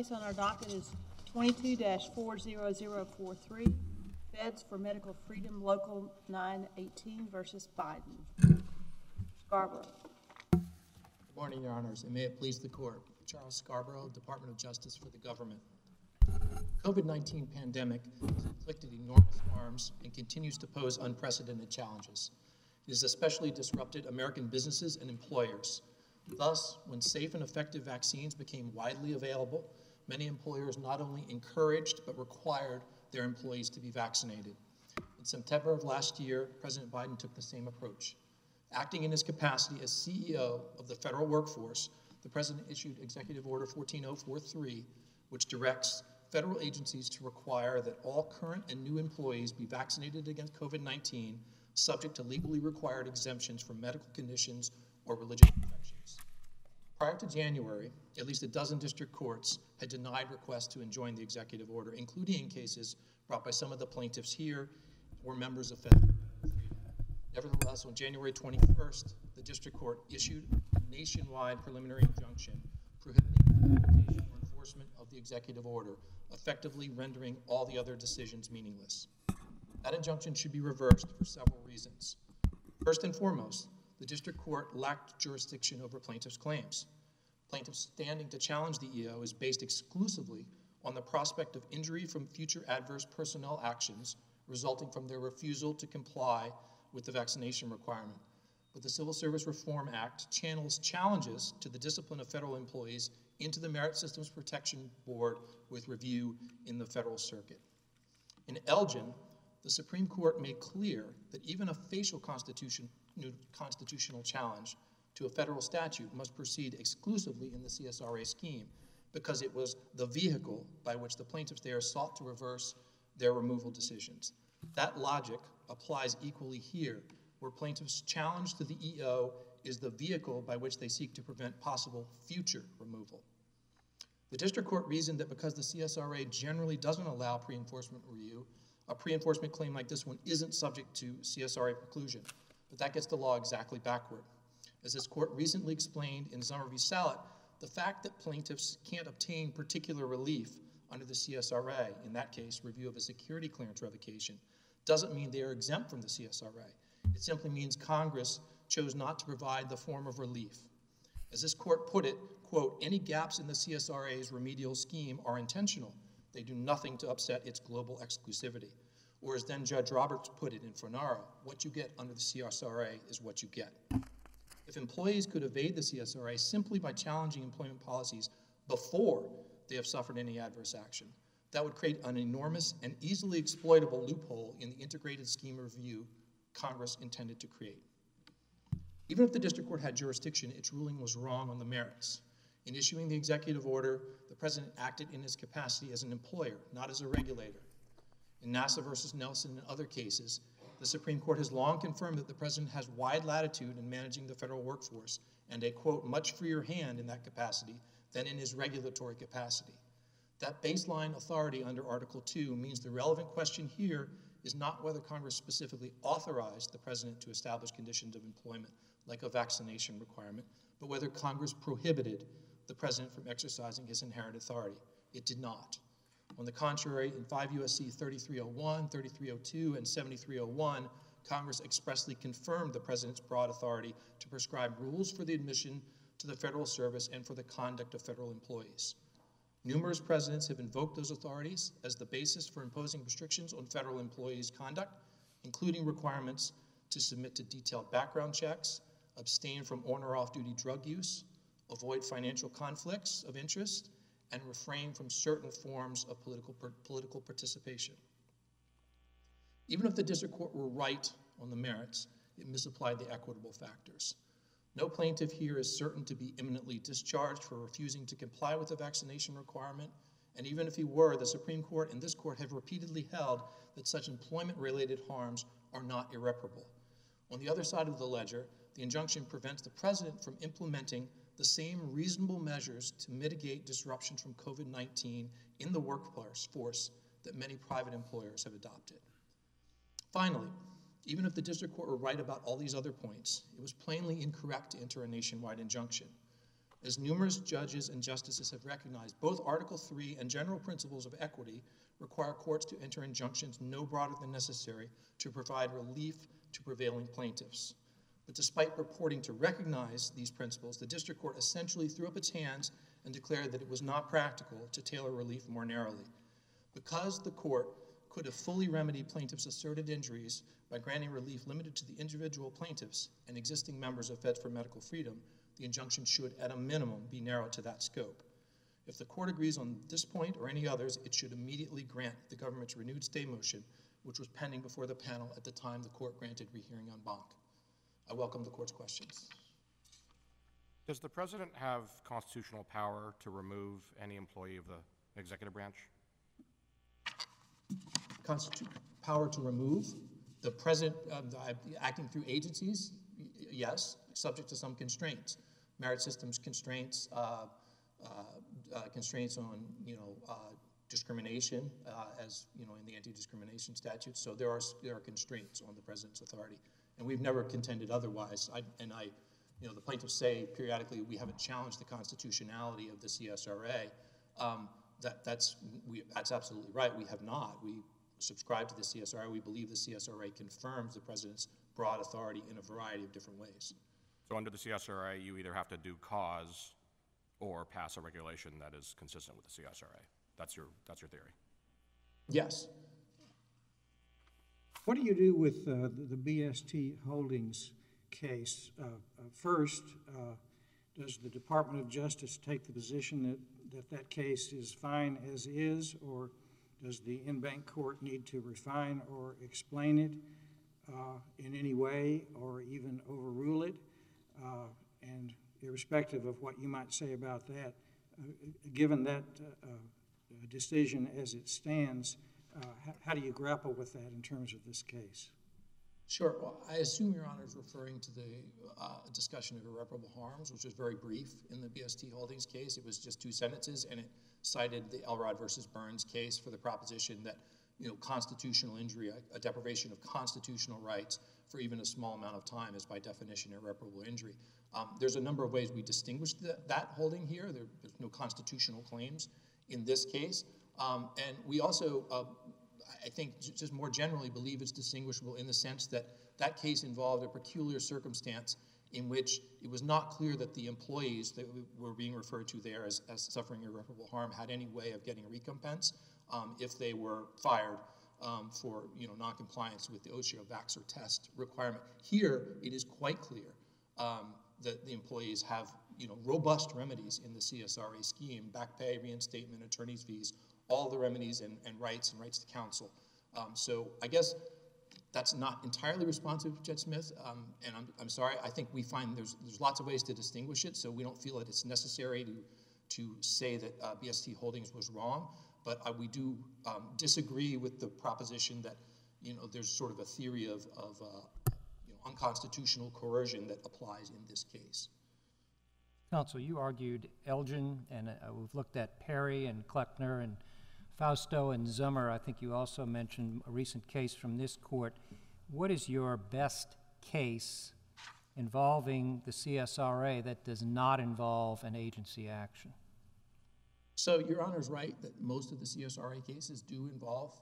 Case on our docket is twenty-two four zero zero four three, Feds for Medical Freedom Local nine eighteen versus Biden. Scarborough. Good morning, Your Honors, and may it please the Court. Charles Scarborough, Department of Justice for the Government. COVID-19 pandemic has inflicted enormous harms and continues to pose unprecedented challenges. It has especially disrupted American businesses and employers. Thus, when safe and effective vaccines became widely available, many employers not only encouraged but required their employees to be vaccinated. In September of last year, President Biden took the same approach. Acting in his capacity as CEO of the federal workforce, the President issued Executive Order 14043, which directs federal agencies to require that all current and new employees be vaccinated against COVID 19, subject to legally required exemptions for medical conditions or religious. Prior to January, at least a dozen district courts had denied requests to enjoin the executive order, including in cases brought by some of the plaintiffs here or members of federal. Nevertheless, on January 21st, the district court issued a nationwide preliminary injunction prohibiting implementation or enforcement of the executive order, effectively rendering all the other decisions meaningless. That injunction should be reversed for several reasons. First and foremost, the district court lacked jurisdiction over plaintiffs' claims. Plaintiffs' standing to challenge the EO is based exclusively on the prospect of injury from future adverse personnel actions resulting from their refusal to comply with the vaccination requirement. But the Civil Service Reform Act channels challenges to the discipline of federal employees into the Merit Systems Protection Board with review in the Federal Circuit. In Elgin, the Supreme Court made clear that even a facial constitution, constitutional challenge to a federal statute must proceed exclusively in the CSRA scheme because it was the vehicle by which the plaintiffs there sought to reverse their removal decisions. That logic applies equally here, where plaintiffs' challenge to the EO is the vehicle by which they seek to prevent possible future removal. The district court reasoned that because the CSRA generally doesn't allow pre enforcement review, a pre enforcement claim like this one isn't subject to CSRA preclusion. But that gets the law exactly backward. As this court recently explained in Zummer v. Sallet, the fact that plaintiffs can't obtain particular relief under the CSRA, in that case, review of a security clearance revocation, doesn't mean they are exempt from the CSRA. It simply means Congress chose not to provide the form of relief. As this court put it, quote, any gaps in the CSRA's remedial scheme are intentional. They do nothing to upset its global exclusivity. Or as then Judge Roberts put it in Fornaro, what you get under the CSRA is what you get. If employees could evade the CSRA simply by challenging employment policies before they have suffered any adverse action, that would create an enormous and easily exploitable loophole in the integrated scheme review Congress intended to create. Even if the district court had jurisdiction, its ruling was wrong on the merits. In issuing the executive order, the president acted in his capacity as an employer, not as a regulator. In NASA versus Nelson and other cases, the Supreme Court has long confirmed that the president has wide latitude in managing the federal workforce and a, quote, much freer hand in that capacity than in his regulatory capacity. That baseline authority under Article 2 means the relevant question here is not whether Congress specifically authorized the president to establish conditions of employment, like a vaccination requirement, but whether Congress prohibited the president from exercising his inherent authority. It did not. On the contrary, in 5 U.S.C. 3301, 3302, and 7301, Congress expressly confirmed the president's broad authority to prescribe rules for the admission to the federal service and for the conduct of federal employees. Numerous presidents have invoked those authorities as the basis for imposing restrictions on federal employees' conduct, including requirements to submit to detailed background checks, abstain from on or off duty drug use, avoid financial conflicts of interest, and refrain from certain forms of political, political participation. Even if the district court were right on the merits, it misapplied the equitable factors. No plaintiff here is certain to be imminently discharged for refusing to comply with the vaccination requirement, and even if he were, the Supreme Court and this court have repeatedly held that such employment related harms are not irreparable. On the other side of the ledger, the injunction prevents the president from implementing the same reasonable measures to mitigate disruptions from COVID 19 in the workforce force that many private employers have adopted. Finally, even if the district court were right about all these other points, it was plainly incorrect to enter a nationwide injunction. As numerous judges and justices have recognized, both Article 3 and general principles of equity require courts to enter injunctions no broader than necessary to provide relief to prevailing plaintiffs. But despite purporting to recognize these principles, the district court essentially threw up its hands and declared that it was not practical to tailor relief more narrowly. Because the court could have fully remedied plaintiffs' asserted injuries by granting relief limited to the individual plaintiffs and existing members of Fed for Medical Freedom, the injunction should, at a minimum, be narrowed to that scope. If the court agrees on this point or any others, it should immediately grant the government's renewed stay motion, which was pending before the panel at the time the court granted rehearing en banc. I welcome the court's questions. Does the president have constitutional power to remove any employee of the executive branch? Constitute power to remove the president um, acting through agencies? Yes, subject to some constraints, merit systems constraints, uh, uh, uh, constraints on you know uh, discrimination, uh, as you know in the anti-discrimination statutes. So there are there are constraints on the president's authority, and we've never contended otherwise. I, and I, you know, the plaintiffs say periodically we haven't challenged the constitutionality of the CSRA. Um, that that's we, that's absolutely right. We have not. We subscribe to the CSRA. We believe the CSRA confirms the president's broad authority in a variety of different ways. So under the CSRA, you either have to do cause or pass a regulation that is consistent with the CSRA. That's your, that's your theory. Yes. What do you do with uh, the BST Holdings case? Uh, uh, First, uh, does the Department of Justice take the position that, that that case is fine as is, or does the en banc court need to refine or explain it uh, in any way, or even overrule it? And irrespective of what you might say about that, given that decision as it stands, how, how do you grapple with that in terms of this case? Sure. Well, I assume Your Honor is referring to the uh, discussion of irreparable harms, which was very brief in the BST Holdings case. It was just two sentences, and it cited the Elrod versus Burns case for the proposition that you know constitutional injury, a, a deprivation of constitutional rights for even a small amount of time, is by definition irreparable injury. Um, there's a number of ways we distinguish the, that holding here. There, there's no constitutional claims in this case, um, and we also. Uh, I think just more generally believe it's distinguishable in the sense that that case involved a peculiar circumstance in which it was not clear that the employees that were being referred to there as, as suffering irreparable harm had any way of getting recompense um, if they were fired um, for you know noncompliance with the OSHA vax-or-test requirement. Here, it is quite clear um, that the employees have you know robust remedies in the CSRA scheme: back pay, reinstatement, attorney's fees, all the remedies and, and rights and rights to counsel. Um, so I guess that's not entirely responsive, Judge Smith, um, and I'm, I'm sorry. I think we find there's there's lots of ways to distinguish it, so we don't feel that it's necessary to to say that uh, BST Holdings was wrong. But uh, we do um, disagree with the proposition that you know there's sort of a theory of of uh, you know, unconstitutional coercion that applies in this case. Counsel, you argued Elgin, and uh, we've looked at Perry and Kloeckner and Fausto and Zummer. I think you also mentioned a recent case from this court. What is your best case involving the CSRA that does not involve an agency action? So Your Honor is right that most of the CSRA cases do involve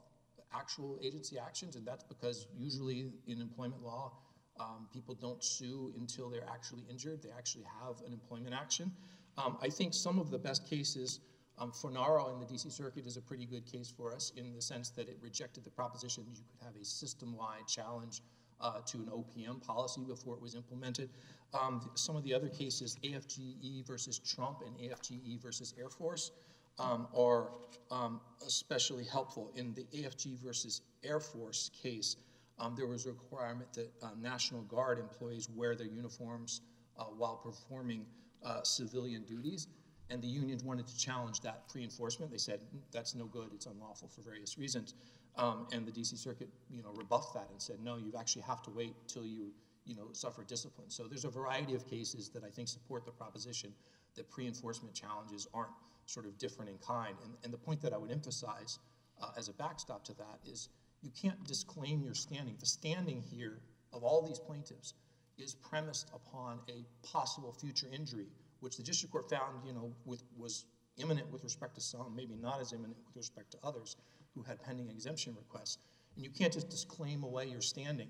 actual agency actions, and that's because usually in employment law, um, people don't sue until they're actually injured. They actually have an employment action. Um, I think some of the best cases, um, Fornaro in the DC Circuit is a pretty good case for us in the sense that it rejected the proposition that you could have a system-wide challenge uh, to an OPM policy before it was implemented. Um, some of the other cases, AFGE versus Trump and AFGE versus Air Force, um, are um, especially helpful. In the AFG versus Air Force case, um, there was a requirement that uh, National Guard employees wear their uniforms uh, while performing uh, civilian duties. And the unions wanted to challenge that pre-enforcement. They said "Mm, that's no good; it's unlawful for various reasons. Um, and the D.C. Circuit, you know, rebuffed that and said, no, you actually have to wait till you, you know, suffer discipline. So there's a variety of cases that I think support the proposition that pre-enforcement challenges aren't sort of different in kind. And, and the point that I would emphasize uh, as a backstop to that is you can't disclaim your standing. The standing here of all these plaintiffs is premised upon a possible future injury which the district court found, you know, with, was imminent with respect to some, maybe not as imminent with respect to others who had pending exemption requests. And you can't just disclaim away your standing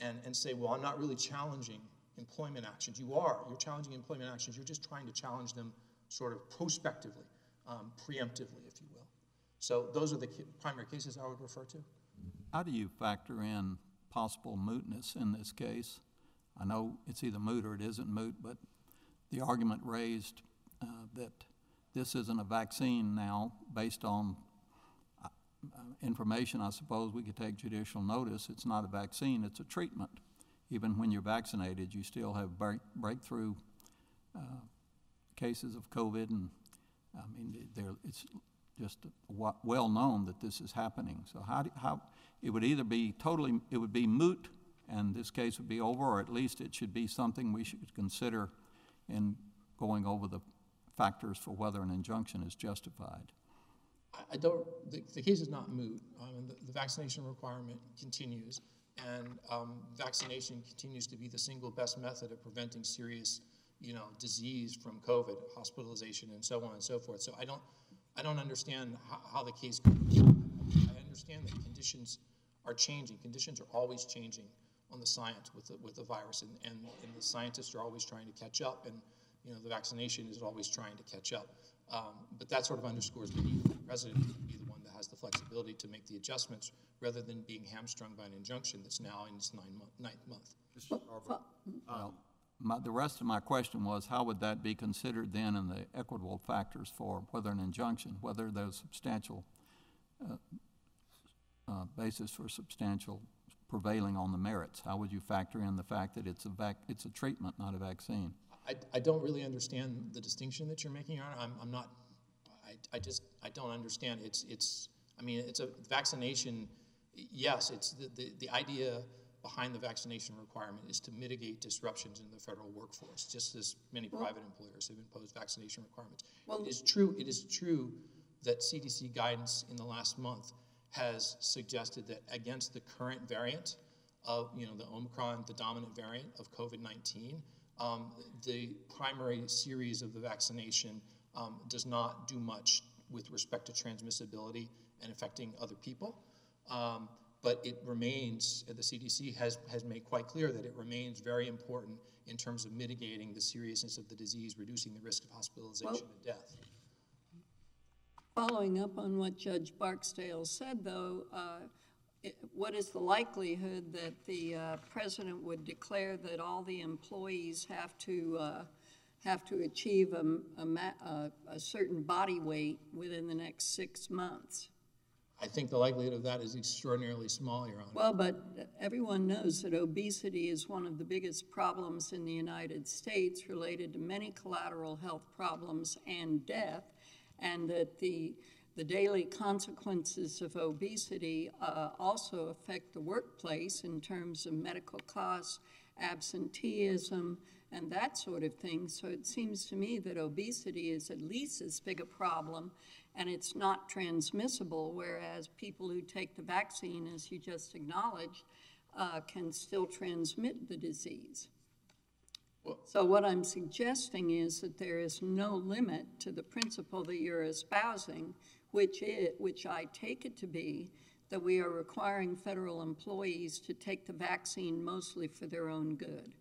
and, and say, well, I'm not really challenging employment actions. You are. You're challenging employment actions. You're just trying to challenge them sort of prospectively, um, preemptively, if you will. So those are the primary cases I would refer to. How do you factor in possible mootness in this case? I know it's either moot or it isn't moot, but the argument raised uh, that this isn't a vaccine now, based on uh, uh, information, I suppose we could take judicial notice, it's not a vaccine, it's a treatment. Even when you're vaccinated, you still have break- breakthrough uh, cases of COVID, and, I mean, it's just wa- well-known that this is happening. So how, do- how, it would either be totally, it would be moot, and this case would be over, or at least it should be something we should consider in going over the factors for whether an injunction is justified. I- don't, the, the case is not moot. The, the vaccination requirement continues, and um, vaccination continues to be the single best method of preventing serious, you know, disease from COVID, hospitalization, and so on and so forth. So I don't, I don't understand how, how the case. Could I understand that conditions are changing. Conditions are always changing on the science with the, with the virus, and, and, and the scientists are always trying to catch up, and you know the vaccination is always trying to catch up. Um, but that sort of underscores the need for the president to be the one that has the flexibility to make the adjustments rather than being hamstrung by an injunction that's now in its nine month, ninth month. Well, my, the rest of my question was, how would that be considered then in the equitable factors for whether an injunction, whether there's substantial, uh, uh, basis for substantial prevailing on the merits? How would you factor in the fact that it's a vac, it's a treatment, not a vaccine? I, I don't really understand the distinction that you're making, Your Honor. I'm, I'm not, I, I just, I don't understand. It's, it's, I mean, it's a vaccination, yes, it's the, the, the idea behind the vaccination requirement is to mitigate disruptions in the federal workforce, just as many private employers have imposed vaccination requirements. Well, It is true, it is true that CDC guidance in the last month has suggested that against the current variant of, you know, the Omicron, the dominant variant of COVID-19, um, the primary series of the vaccination um, does not do much with respect to transmissibility and affecting other people. Um, but it remains, the CDC has, has made quite clear that it remains very important in terms of mitigating the seriousness of the disease, reducing the risk of hospitalization and death. Following up on what Judge Barksdale said, though, uh, it- what is the likelihood that the uh, president would declare that all the employees have to, uh, have to achieve a, a a certain body weight within the next six months? I think the likelihood of that is extraordinarily small, Your Honor. Well, but everyone knows that obesity is one of the biggest problems in the United States related to many collateral health problems and death, and that the, the daily consequences of obesity uh, also affect the workplace in terms of medical costs, absenteeism, and that sort of thing. So it seems to me that obesity is at least as big a problem and it's not transmissible, whereas people who take the vaccine, as you just acknowledged, uh, can still transmit the disease. So what I'm suggesting is that there is no limit to the principle that you're espousing, which it, which I take it to be, that we are requiring federal employees to take the vaccine mostly for their own good.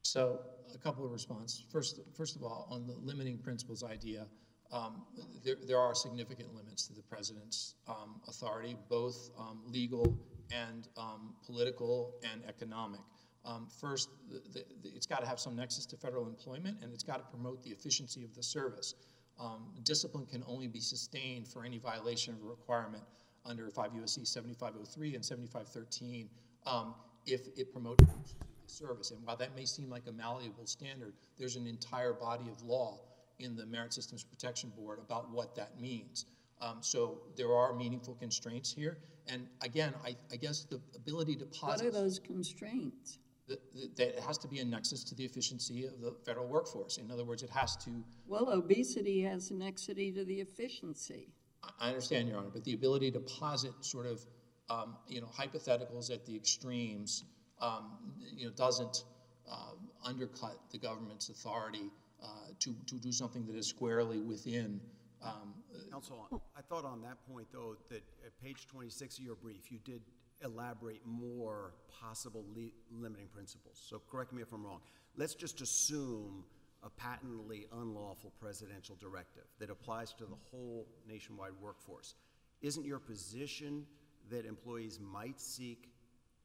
So, a couple of responses. First, first of all, on the limiting principles idea, um, there, there are significant limits to the president's um, authority, both um, legal and um, political and economic. Um, first, the, the, it's got to have some nexus to federal employment, and it's got to promote the efficiency of the service. Um, discipline can only be sustained for any violation of a requirement under 5 U.S.C. 7503 and 7513 um, if it promotes the service. And while that may seem like a malleable standard, there's an entire body of law in the Merit Systems Protection Board about what that means. Um, so there are meaningful constraints here. And again, I, I guess the ability to What are those constraints? That, that it has to be a nexus to the efficiency of the federal workforce. In other words, it has to Well, obesity has a nexity to the efficiency. I understand, Your Honor, but the ability to posit sort of, um, you know, hypotheticals at the extremes, um, you know, doesn't um, undercut the government's authority uh, to, to do something that is squarely within, um, Counsel, I thought on that point, though, that at page 26 of your brief, you did elaborate more possible li- limiting principles. So correct me if I'm wrong. Let's just assume a patently unlawful presidential directive that applies to the whole nationwide workforce. Isn't your position that employees might seek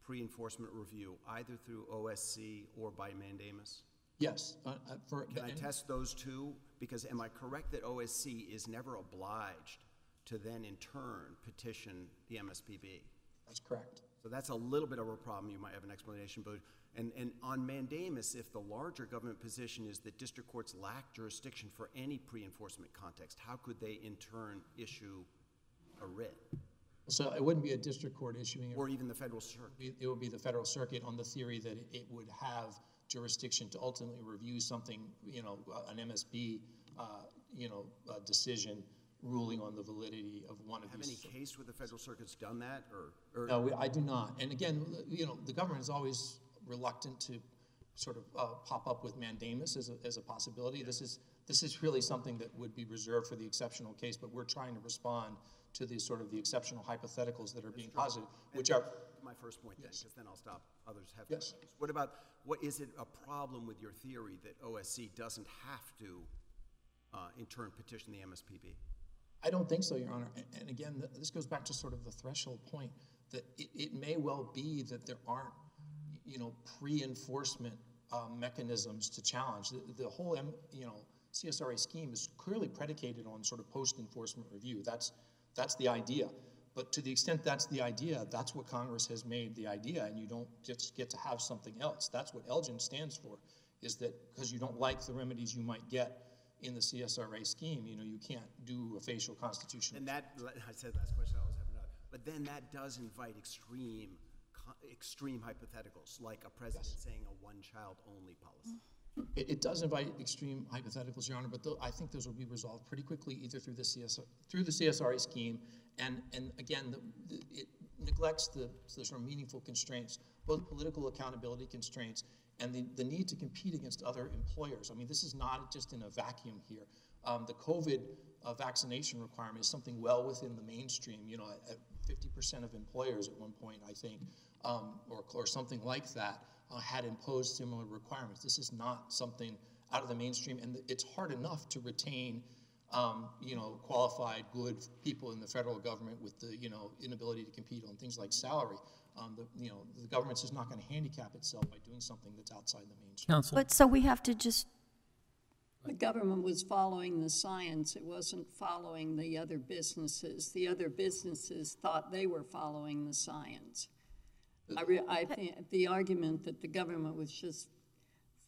pre-enforcement review either through OSC or by mandamus? yes. uh, uh, for- Can I test those two? Because am I correct that OSC is never obliged to then in turn petition the MSPB? That's correct. So that's a little bit of a problem, you might have an explanation, but, and, and on mandamus, if the larger government position is that district courts lack jurisdiction for any pre-enforcement context, how could they in turn issue a writ? So it wouldn't be a district court issuing it. Or even the federal circuit? It would be the federal circuit on the theory that it would have jurisdiction to ultimately review something, you know, an MSB, uh, you know, uh, decision ruling on the validity of one of these. Have any case where the federal circuit's done that, or, or? No, we- I do not. And again, you know, the government is always reluctant to sort of uh, pop up with mandamus as a, as a possibility. This is, this is really something that would be reserved for the exceptional case, but we're trying to respond to the sort of the exceptional hypotheticals that are being posited, which are, My first point then, because then I'll stop, others have. Yes. questions. What about, what, is it a problem with your theory that OSC doesn't have to, uh, in turn petition the MSPB? I don't think so, Your Honor. And again, this goes back to sort of the threshold point, that it, may well be that there aren't, you know, pre-enforcement uh, mechanisms to challenge. The, the whole, you know, CSRA scheme is clearly predicated on sort of post-enforcement review. That's, that's the idea. But to the extent that's the idea, that's what Congress has made the idea, and you don't just get to have something else. That's what Elgin stands for, is that because you don't like the remedies you might get in the CSRA scheme, you know, you can't do a facial constitutional. And that, I said last question, I always have another, but then that does invite extreme, extreme hypotheticals, like a president saying a one-child-only policy. It, it does invite extreme hypotheticals, Your Honor, but I think those will be resolved pretty quickly, either through the CS, through the CSRA scheme, and, and again, the, the, it neglects the, the sort of meaningful constraints, both political accountability constraints and the, the need to compete against other employers. I mean, this is not just in a vacuum here. Um, the COVID uh, vaccination requirement is something well within the mainstream. You know, at, at 50% of employers at one point, I think, um, or, or something like that, uh, had imposed similar requirements. This is not something out of the mainstream, and it's hard enough to retain, um, you know, qualified, good people in the federal government with the, you know, inability to compete on things like salary. Um, the, you know, the government's just not going to handicap itself by doing something that's outside the mainstream. Counsel, But so we have to just, The government was following the science, it wasn't following the other businesses. The other businesses thought they were following the science. I re, I think, the argument that the government was just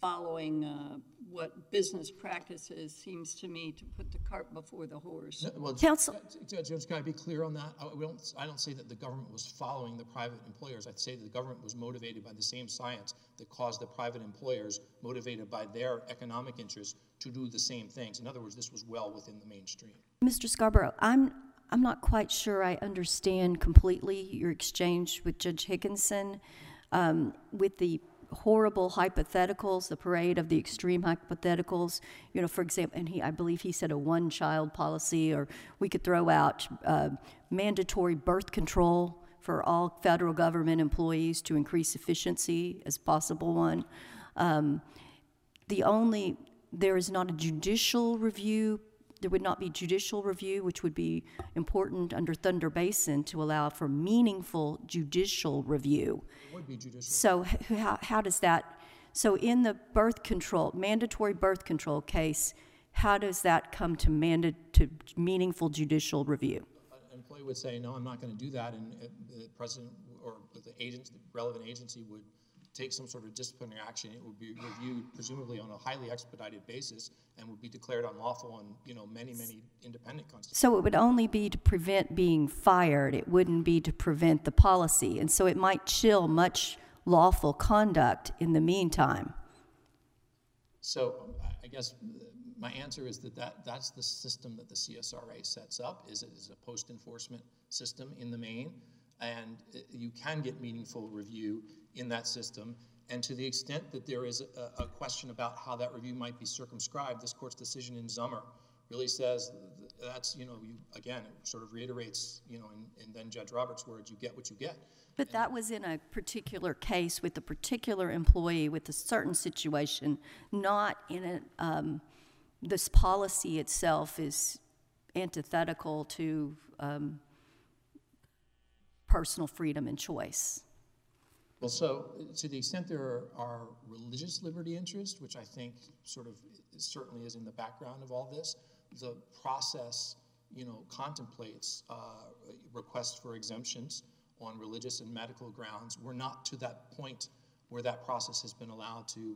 following, uh, what business practices seems to me to put the cart before the horse. No, Well, Counsel- Judge, Judge, can I be clear on that? I, we don't, I don't say that the government was following the private employers. I'd say that the government was motivated by the same science that caused the private employers, motivated by their economic interests, to do the same things. In other words, this was well within the mainstream. Mr. Scarborough, I'm, I'm not quite sure I understand completely your exchange with Judge Higginson um, with the horrible hypotheticals, the parade of the extreme hypotheticals. You know, for example, and he, I believe he said a one-child policy, or we could throw out uh, mandatory birth control for all federal government employees to increase efficiency as possible one. Um, the only, there is not a judicial review, there would not be judicial review, which would be important under Thunder Basin to allow for meaningful judicial review. Would be judicial. So how, how does that, so in the birth control, mandatory birth control case, how does that come to manda, to meaningful judicial review? An employee would say, no, I'm not going to do that, and uh, the president or the agent, the relevant agency would take some sort of disciplinary action. It would be reviewed presumably on a highly expedited basis and would be declared unlawful on, you know, many, many independent constitutions. So it would only be to prevent being fired, it wouldn't be to prevent the policy. And so it might chill much lawful conduct in the meantime. So I- guess my answer is that, that that's the system that the CSRA sets up, is it is a post-enforcement system in the main. And you can get meaningful review in that system. And to the extent that there is a, a question about how that review might be circumscribed, this court's decision in Zummer really says that's, you know, you, again, it sort of reiterates, you know, in, in then Judge Roberts' words, you get what you get. But that was in a particular case with a particular employee with a certain situation, not in a, um, this policy itself is antithetical to, um, personal freedom and choice. Well, so to the extent there are, are religious liberty interests, which I think sort of certainly is in the background of all this, the process, you know, contemplates uh, requests for exemptions on religious and medical grounds. We're not to that point where that process has been allowed to,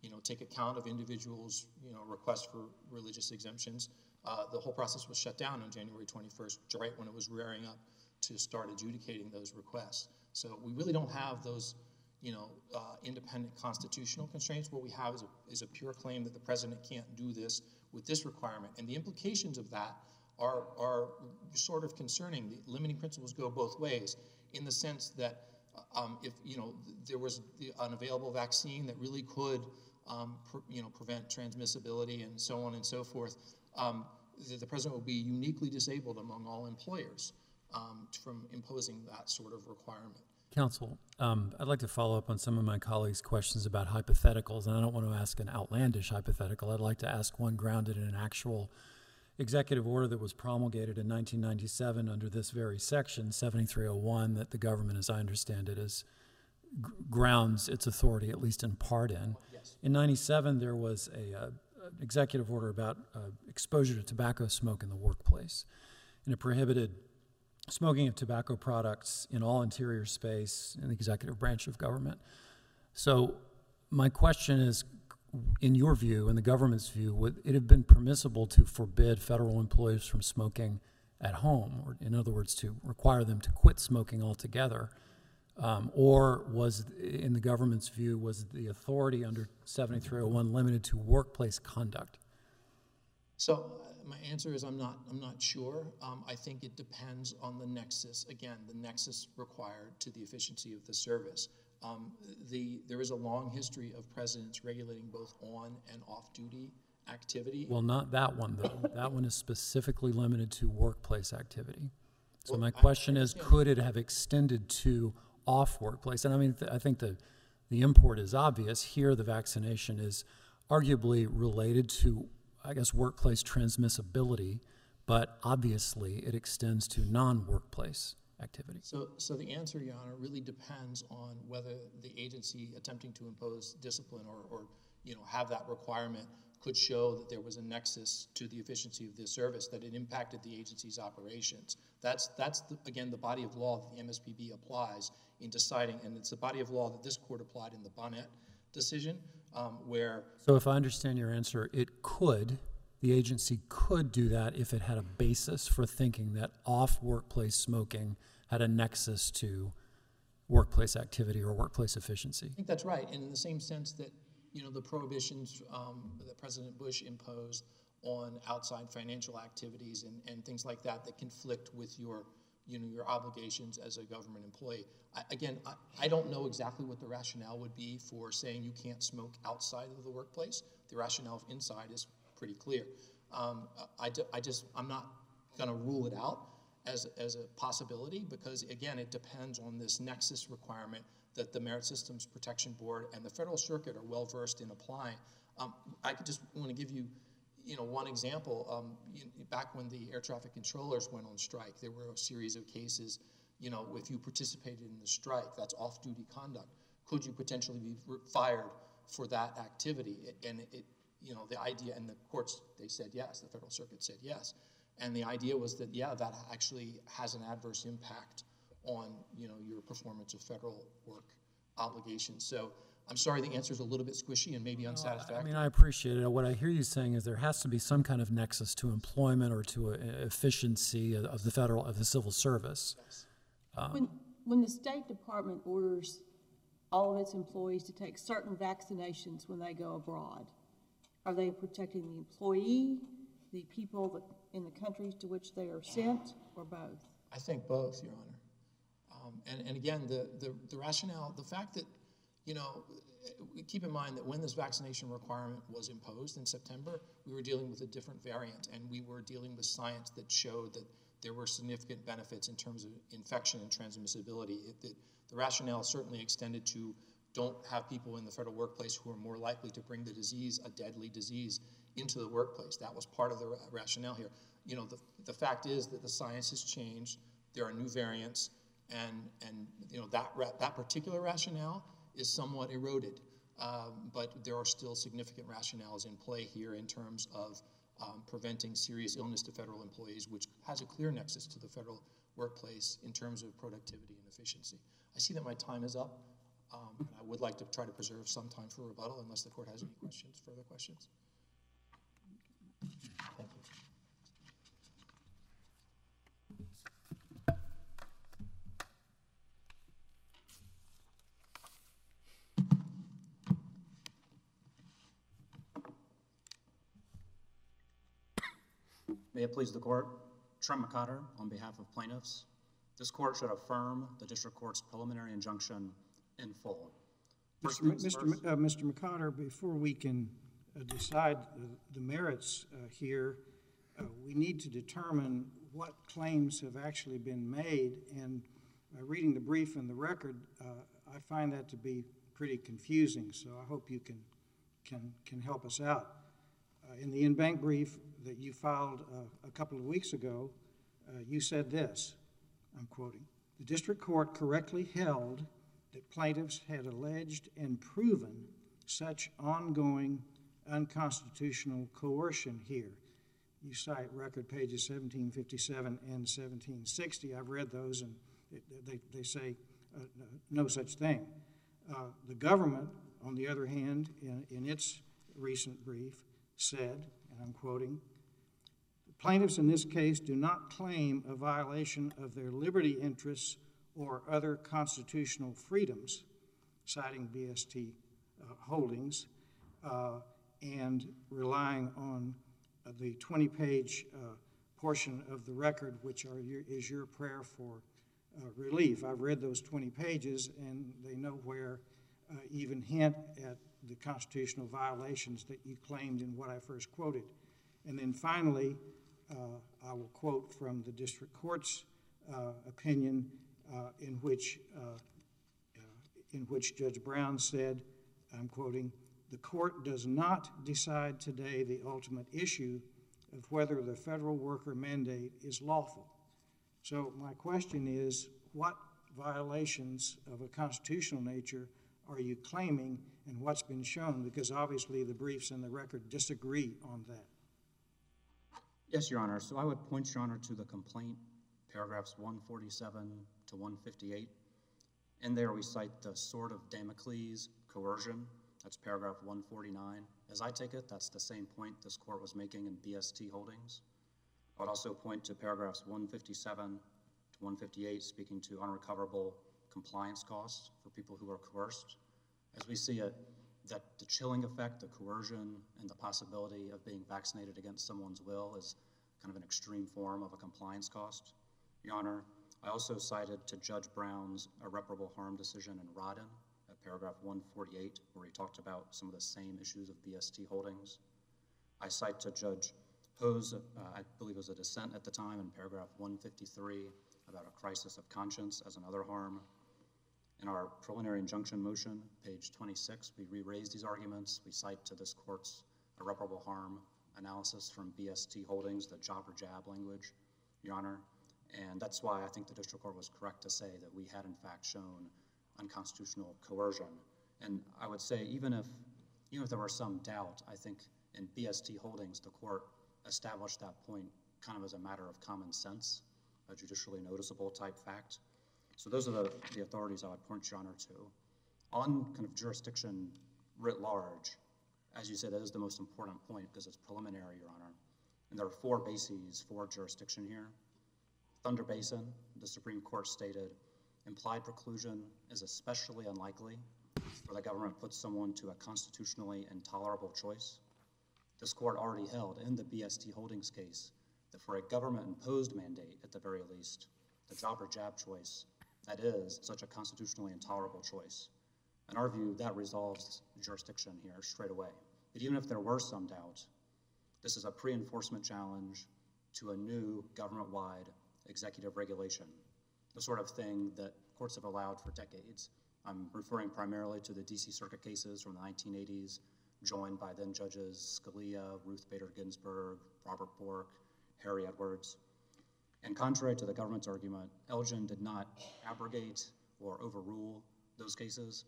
you know, take account of individuals, you know, requests for religious exemptions. Uh, the whole process was shut down on January 21st, right when it was rearing up to start adjudicating those requests. So we really don't have those, you know, uh, independent constitutional constraints. What we have is a, is a pure claim that the president can't do this with this requirement. And the implications of that are, are sort of concerning. The limiting principles go both ways in the sense that um, if, you know, there was an available vaccine that really could, um, you know, prevent transmissibility and so on and so forth, um, the, the president would be uniquely disabled among all employers um, from imposing that sort of requirement. Counsel, um, I'd like to follow up on some of my colleagues' questions about hypotheticals, and I don't want to ask an outlandish hypothetical. I'd like to ask one grounded in an actual executive order that was promulgated in 1997 under this very section, 7301, that the government, as I understand it, is g- grounds its authority, at least in part in. Yes. In 97, there was a, uh, an executive order about uh, exposure to tobacco smoke in the workplace, and it prohibited smoking of tobacco products in all interior space in the executive branch of government. So, my question is in your view, in the government's view, would it have been permissible to forbid federal employees from smoking at home, or in other words, to require them to quit smoking altogether? Um, or was, in the government's view, was the authority under 7301 limited to workplace conduct? So my answer is I'm not, I'm not sure. Um, I think it depends on the nexus, again, the nexus required to the efficiency of the service. Um, the, there is a long history of presidents regulating both on and off-duty activity. Well, not that one, though. that one is specifically limited to workplace activity. So Well, my question is, could it have extended to off workplace? And I mean, th- I think the, the import is obvious. Here, the vaccination is arguably related to, I guess, workplace transmissibility, but obviously it extends to non-workplace activity. So, so the answer, Your Honor, really depends on whether the agency attempting to impose discipline or, or, you know, have that requirement could show that there was a nexus to the efficiency of this service, that it impacted the agency's operations. That's, that's the, again, the body of law that the MSPB applies in deciding, and it's the body of law that this court applied in the Bonnet decision, um, where So if I understand your answer, it could, the agency could do that if it had a basis for thinking that off workplace smoking had a nexus to workplace activity or workplace efficiency. I think that's right, and in the same sense that, you know, the prohibitions um, that President Bush imposed on outside financial activities and, and things like that that conflict with your, you know, your obligations as a government employee. I, again, I, I don't know exactly what the rationale would be for saying you can't smoke outside of the workplace. The rationale of inside is pretty clear. Um, I, I just, I'm not going to rule it out as, as a possibility because, again, it depends on this nexus requirement that the Merit Systems Protection Board and the Federal Circuit are well versed in applying. Um, I just want to give you, you know, one example. Um, you, back when the air traffic controllers went on strike, there were a series of cases. You know, if you participated in the strike, that's off-duty conduct. Could you potentially be fired for that activity? And it, you know, the idea, and the courts, they said yes, the Federal Circuit said yes. And the idea was that, yeah, that actually has an adverse impact on, you know, your performance of federal work obligations. So I'm sorry the answer is a little bit squishy and maybe unsatisfactory. I mean, I appreciate it. What I hear you saying is there has to be some kind of nexus to employment or to a, a efficiency of, of the federal, of the civil service. When, when the State Department orders all of its employees to take certain vaccinations when they go abroad, are they protecting the employee, the people that, in the countries to which they are sent, or both? I think both, Your Honor. Um, and, and again, the, the, the rationale, the fact that You know, keep in mind that when this vaccination requirement was imposed in September, we were dealing with a different variant, and we were dealing with science that showed that there were significant benefits in terms of infection and transmissibility. It, the, the rationale certainly extended to don't have people in the federal workplace who are more likely to bring the disease, a deadly disease, into the workplace. That was part of the rationale here. You know, the, the fact is that the science has changed. There are new variants, and and you know that that particular rationale is somewhat eroded. Um, but there are still significant rationales in play here in terms of um, preventing serious illness to federal employees, which has a clear nexus to the federal workplace in terms of productivity and efficiency. I see that my time is up. Um, I would like to try to preserve some time for rebuttal unless the court has any questions, further questions. Thank you. May it please the court, Trent McCotter on behalf of plaintiffs. This court should affirm the district court's preliminary injunction in full. Mr. Mr. Uh, Mr. McCotter, before we can uh, decide the, the merits uh, here, uh, we need to determine what claims have actually been made. And uh, reading the brief and the record, uh, I find that to be pretty confusing. So I hope you can can can help us out. in the en banc brief that you filed a couple of weeks ago, you said this. I'm quoting. The district court correctly held that plaintiffs had alleged and proven such ongoing unconstitutional coercion here. You cite record pages 1757 and 1760. I've read those and they, they say uh, no such thing. Uh, the government, on the other hand, in, in its recent brief, said, and I'm quoting, plaintiffs in this case do not claim a violation of their liberty interests or other constitutional freedoms, citing BST uh, holdings, uh, and relying on uh, the 20 page portion of the record, which your, is your prayer for uh, relief. I've read those 20 pages, and they nowhere uh, even hint at the constitutional violations that you claimed in what I first quoted. And then finally, I will quote from the district court's opinion uh, in which uh, uh, in which Judge Brown said, I'm quoting, the court does not decide today the ultimate issue of whether the federal worker mandate is lawful. So my question is, what violations of a constitutional nature are you claiming and what's been shown? Because obviously the briefs and the record disagree on that. Yes, Your Honor. So I would point, Your Honor, to the complaint, paragraphs 147 to 158. In there, we cite the sword of Damocles coercion. That's paragraph 149. As I take it, that's the same point this court was making in BST Holdings. I would also point to paragraphs 157 to 158, speaking to unrecoverable compliance costs for people who are coerced. As we see it, that the chilling effect, the coercion, and the possibility of being vaccinated against someone's will is kind of an extreme form of a compliance cost. Your Honor, I also cited to Judge Brown's irreparable harm decision in Rodden at paragraph 148, where he talked about some of the same issues of BST holdings. I cite to Judge Ho's, uh, I believe it was a dissent at the time, in paragraph 153 about a crisis of conscience as another harm. In our preliminary injunction motion, page 26, we re-raised these arguments. We cite to this court's irreparable harm analysis from BST Holdings, the job or jab language, Your Honor. And that's why I think the district court was correct to say that we had in fact shown unconstitutional coercion. And I would say even if, even if there were some doubt, I think in BST holdings, the court established that point kind of as a matter of common sense, a judicially noticeable type fact. So those are the, the authorities I would point your honor to. On kind of jurisdiction writ large, as you said, that is the most important point because it's preliminary, your honor. And there are four bases for jurisdiction here. Thunder Basin, the Supreme Court stated, implied preclusion is especially unlikely where the government puts someone to a constitutionally intolerable choice. This court already held in the BST Holdings case that for a government imposed mandate, at the very least, the job or jab choice, that is, such a constitutionally intolerable choice, In our view, that resolves jurisdiction here straight away. But even if there were some doubt, this is a pre-enforcement challenge to a new government-wide executive regulation, the sort of thing that courts have allowed for decades. I'm referring primarily to the DC Circuit cases from the 1980s, joined by then judges Scalia, Ruth Bader Ginsburg, Robert Bork, Harry Edwards. And contrary to the government's argument, Elgin did not abrogate or overrule those cases.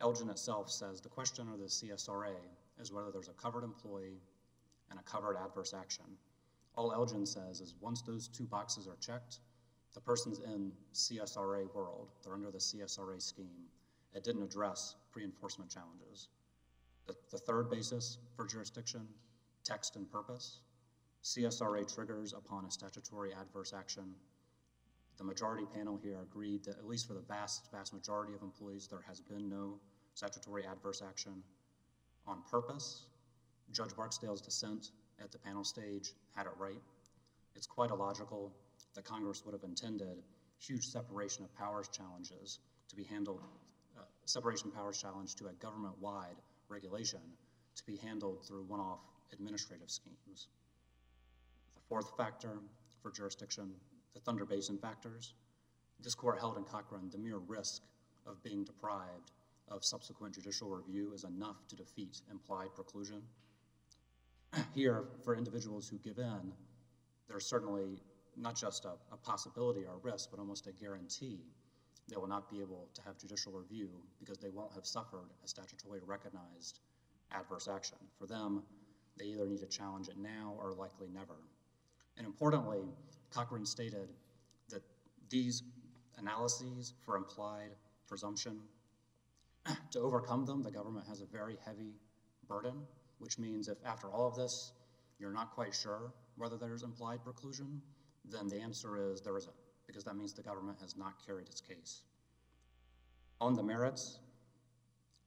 Elgin itself says the question of the CSRA is whether there's a covered employee and a covered adverse action. All Elgin says is once those two boxes are checked, the person's in CSRA world. They're under the CSRA scheme. It didn't address pre-enforcement challenges. The, the third basis for jurisdiction, text and purpose. CSRA triggers upon a statutory adverse action. The majority panel here agreed that at least for the vast, vast majority of employees, there has been no statutory adverse action. On purpose, Judge Barksdale's dissent at the panel stage had it right. It's quite illogical that Congress would have intended huge separation of powers challenges to be handled, uh, separation of powers challenge to a government-wide regulation to be handled through one-off administrative schemes. Fourth factor for jurisdiction, the Thunder Basin factors. This court held in Cochran the mere risk of being deprived of subsequent judicial review is enough to defeat implied preclusion. Here, for individuals who give in, there's certainly not just a, a possibility or a risk, but almost a guarantee they will not be able to have judicial review because they won't have suffered a statutorily recognized adverse action. For them, they either need to challenge it now or likely never. And importantly, Cochran stated that these analyses for implied presumption, to overcome them, the government has a very heavy burden, which means if after all of this you're not quite sure whether there's implied preclusion, then the answer is there isn't, because that means the government has not carried its case. On the merits,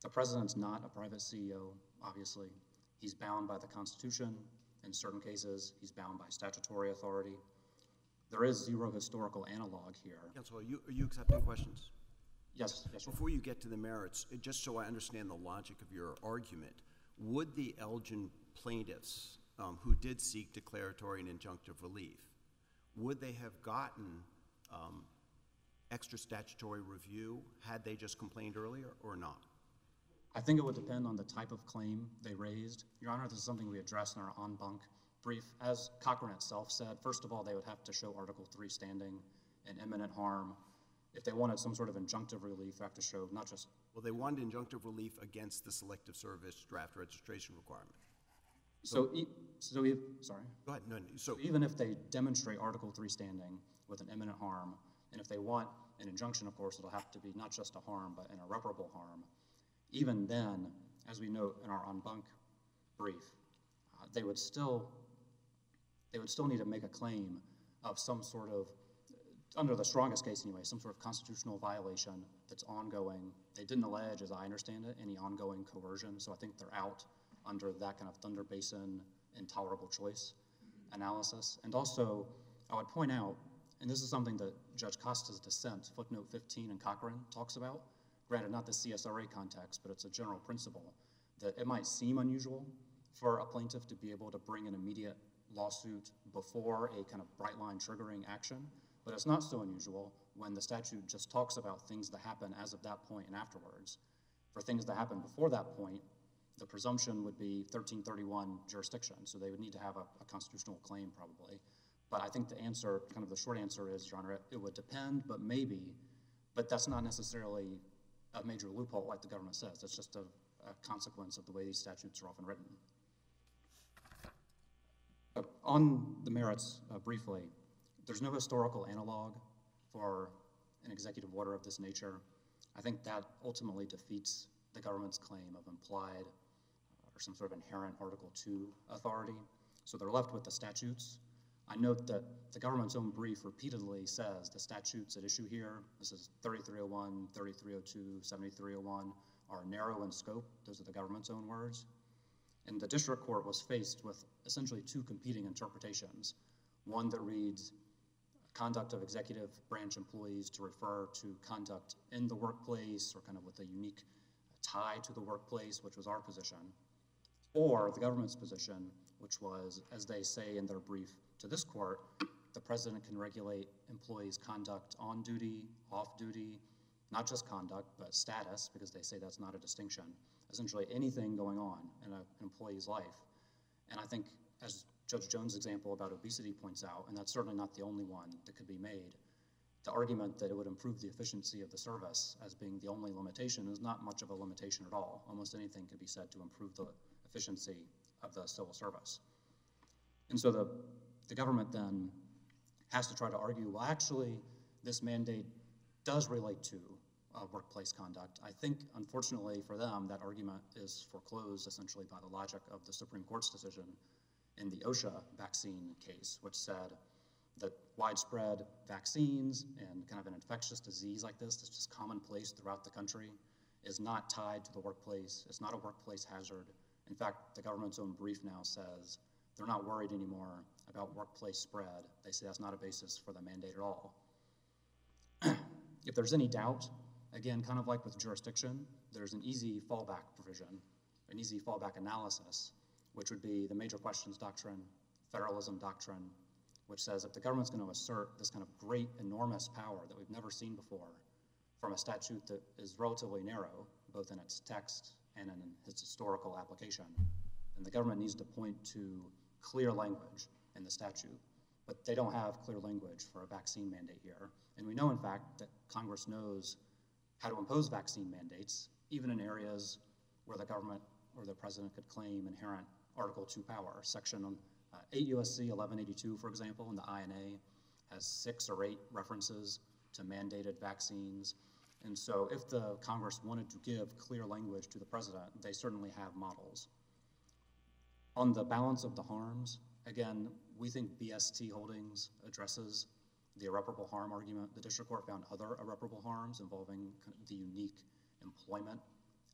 the president's not a private CEO, obviously. He's bound by the Constitution. In certain cases, he's bound by statutory authority. There is zero historical analog here. Counsel, are you, are you accepting questions? Yes, yes. Before you get to the merits, just so I understand the logic of your argument, would the Elgin plaintiffs um, who did seek declaratory and injunctive relief, would they have gotten um, extra statutory review had they just complained earlier or not? I think it would depend on the type of claim they raised. Your Honor, this is something we addressed in our en banc brief. As Cochran itself said, first of all, they would have to show Article 3 standing and imminent harm. If they wanted some sort of injunctive relief, they have to show not just Well, they wanted injunctive relief against the Selective Service draft registration requirement. so. E- so, e- sorry. Go ahead, no, no, so, Even if they demonstrate Article 3 standing with an imminent harm, and if they want an injunction, of course, it'll have to be not just a harm, but an irreparable harm. Even then, as we note in our en banc brief, uh, they would still they would still need to make a claim of some sort of, under the strongest case anyway, some sort of constitutional violation that's ongoing. They didn't allege, as I understand it, any ongoing coercion, so I think they're out under that kind of Thunder Basin intolerable choice analysis. And also, I would point out, and this is something that Judge Costa's dissent, footnote 15 in Cochran, talks about. Granted, not the CSRA context, but it's a general principle that it might seem unusual for a plaintiff to be able to bring an immediate lawsuit before a kind of bright line triggering action, but it's not so unusual when the statute just talks about things that happen as of that point and afterwards. For things that happen before that point, the presumption would be 1331 jurisdiction, so they would need to have a, a constitutional claim probably. But I think the answer, kind of the short answer is, Your Honor, it would depend, but maybe, but that's not necessarily a major loophole like the government says. That's just a, a consequence of the way these statutes are often written. Uh, on the merits, uh, briefly, there's no historical analog for an executive order of this nature. I think that ultimately defeats the government's claim of implied uh, or some sort of inherent Article 2 authority. So they're left with the statutes. I note that the government's own brief repeatedly says the statutes at issue here, this is 3301, 3302, 7301, are narrow in scope. Those are the government's own words. And the district court was faced with essentially two competing interpretations. One that reads conduct of executive branch employees to refer to conduct in the workplace or kind of with a unique tie to the workplace, which was our position, or the government's position, which was, as they say in their brief to this court, the president can regulate employees' conduct on duty, off duty, not just conduct, but status, because they say that's not a distinction. Essentially, anything going on in a, an employee's life. And I think, as Judge Jones' example about obesity points out, and that's certainly not the only one that could be made, the argument that it would improve the efficiency of the service as being the only limitation is not much of a limitation at all. Almost anything could be said to improve the efficiency of the civil service. And so the, the government then has to try to argue, well, actually, this mandate does relate to uh, workplace conduct. I think, unfortunately for them, that argument is foreclosed essentially by the logic of the Supreme Court's decision in the OSHA vaccine case, which said that widespread vaccines and kind of an infectious disease like this that's just commonplace throughout the country is not tied to the workplace. It's not a workplace hazard. In fact, the government's own brief now says they're not worried anymore about workplace spread. They say that's not a basis for the mandate at all. if there's any doubt, again, kind of like with jurisdiction, there's an easy fallback provision, an easy fallback analysis, which would be the major questions doctrine, federalism doctrine, which says if the government's going to assert this kind of great, enormous power that we've never seen before from a statute that is relatively narrow, both in its text and in its historical application, then the government needs to point to clear language in the statute. But they don't have clear language for a vaccine mandate here. And we know, in fact, that Congress knows how to impose vaccine mandates, even in areas where the government or the president could claim inherent Article 2 power. Section uh, 8 U.S.C. 1182, for example, in the INA, has six or eight references to mandated vaccines. And so, if the Congress wanted to give clear language to the president, they certainly have models. On the balance of the harms, again, we think BST Holdings addresses the irreparable harm argument. The district court found other irreparable harms involving the unique employment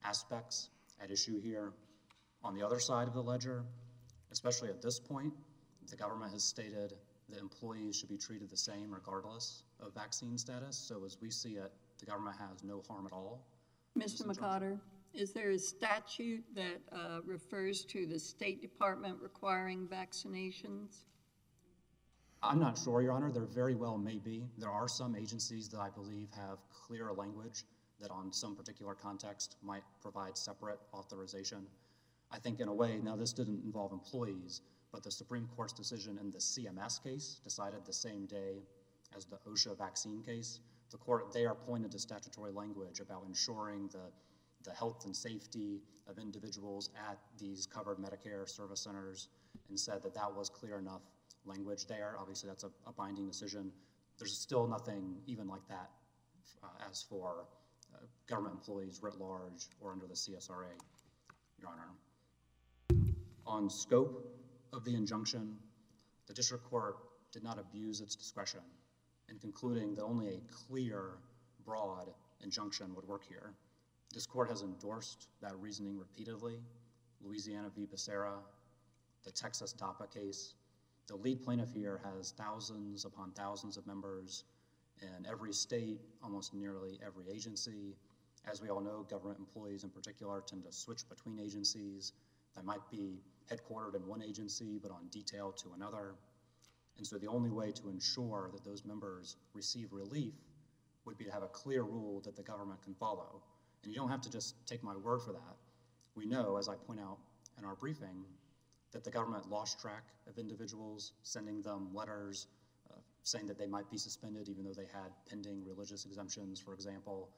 aspects at issue here. On the other side of the ledger, especially at this point, the government has stated that employees should be treated the same regardless of vaccine status. So as we see it, the government has no harm at all. Mr. McCotter, is there a statute that uh, refers to the State Department requiring vaccinations? I'm not sure, Your Honor. There very well may be. There are some agencies that I believe have clear language that on some particular context might provide separate authorization. I think in a way, now this didn't involve employees, but the Supreme Court's decision in the CMS case, decided the same day as the OSHA vaccine case, the court there pointed to statutory language about ensuring the, the health and safety of individuals at these covered Medicare service centers and said that that was clear enough language there. Obviously, that's a, a binding decision. There's still nothing even like that uh, as for uh, government employees writ large or under the CSRA, Your Honor on scope of the injunction, the district court did not abuse its discretion in concluding that only a clear, broad injunction would work here. This court has endorsed that reasoning repeatedly. Louisiana v. Becerra, the Texas DAPA case. The lead plaintiff here has thousands upon thousands of members in every state, almost nearly every agency. As we all know, government employees in particular tend to switch between agencies. They might be headquartered in one agency but on detail to another. And so the only way to ensure that those members receive relief would be to have a clear rule that the government can follow. And you don't have to just take my word for that. We know, as I point out in our briefing, that the government lost track of individuals, sending them letters uh, saying that they might be suspended even though they had pending religious exemptions, for example.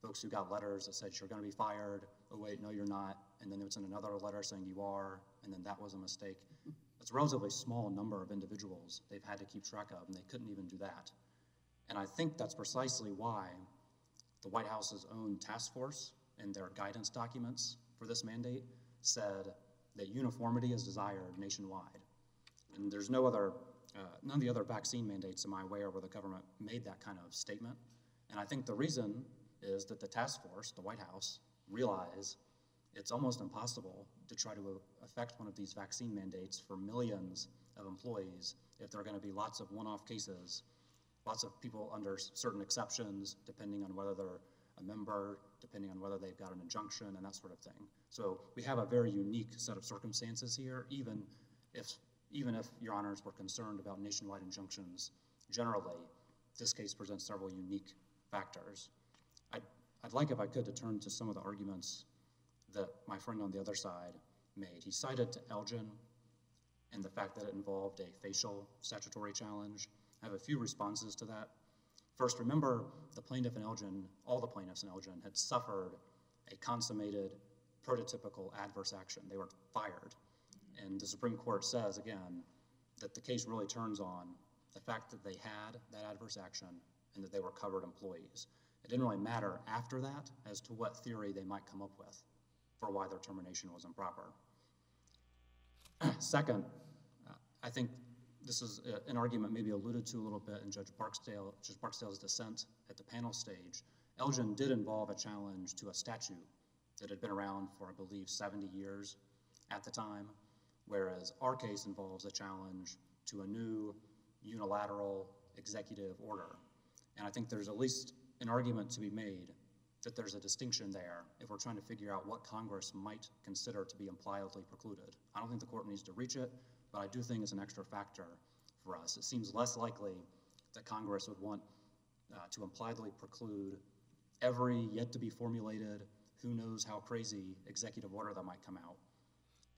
Folks who got letters that said, you're going to be fired. Oh, wait, no, you're not. And then would send another letter saying you are and then that was a mistake. It's a relatively small number of individuals they've had to keep track of, and they couldn't even do that. And I think that's precisely why the White House's own task force in their guidance documents for this mandate said that uniformity is desired nationwide. And there's no other, uh, none of the other vaccine mandates am I aware where the government made that kind of statement. And I think the reason is that the task force, the White House, realize it's almost impossible to try to affect one of these vaccine mandates for millions of employees if there are going to be lots of one-off cases, lots of people under certain exceptions, depending on whether they're a member, depending on whether they've got an injunction and that sort of thing. So we have a very unique set of circumstances here, even if, even if your honors were concerned about nationwide injunctions generally, this case presents several unique factors. I'd, I'd like, if I could, to turn to some of the arguments that my friend on the other side made. He cited Elgin and the fact that it involved a facial statutory challenge. I have a few responses to that. First, remember the plaintiff in Elgin, all the plaintiffs in Elgin, had suffered a consummated, prototypical adverse action. They were fired. And the Supreme Court says, again, that the case really turns on the fact that they had that adverse action and that they were covered employees. It didn't really matter after that as to what theory they might come up with for why their termination was improper. Second, I think this is uh, an argument maybe alluded to a little bit in Judge Judge Barksdale's dissent at the panel stage. Elgin did involve a challenge to a statute that had been around for, I believe, 70 years at the time, whereas our case involves a challenge to a new unilateral executive order. And I think there's at least an argument to be made that there's a distinction there if we're trying to figure out what Congress might consider to be impliedly precluded. I don't think the court needs to reach it, but I do think it's an extra factor for us. It seems less likely that Congress would want uh, to impliedly preclude every yet to be formulated, who knows how crazy executive order that might come out,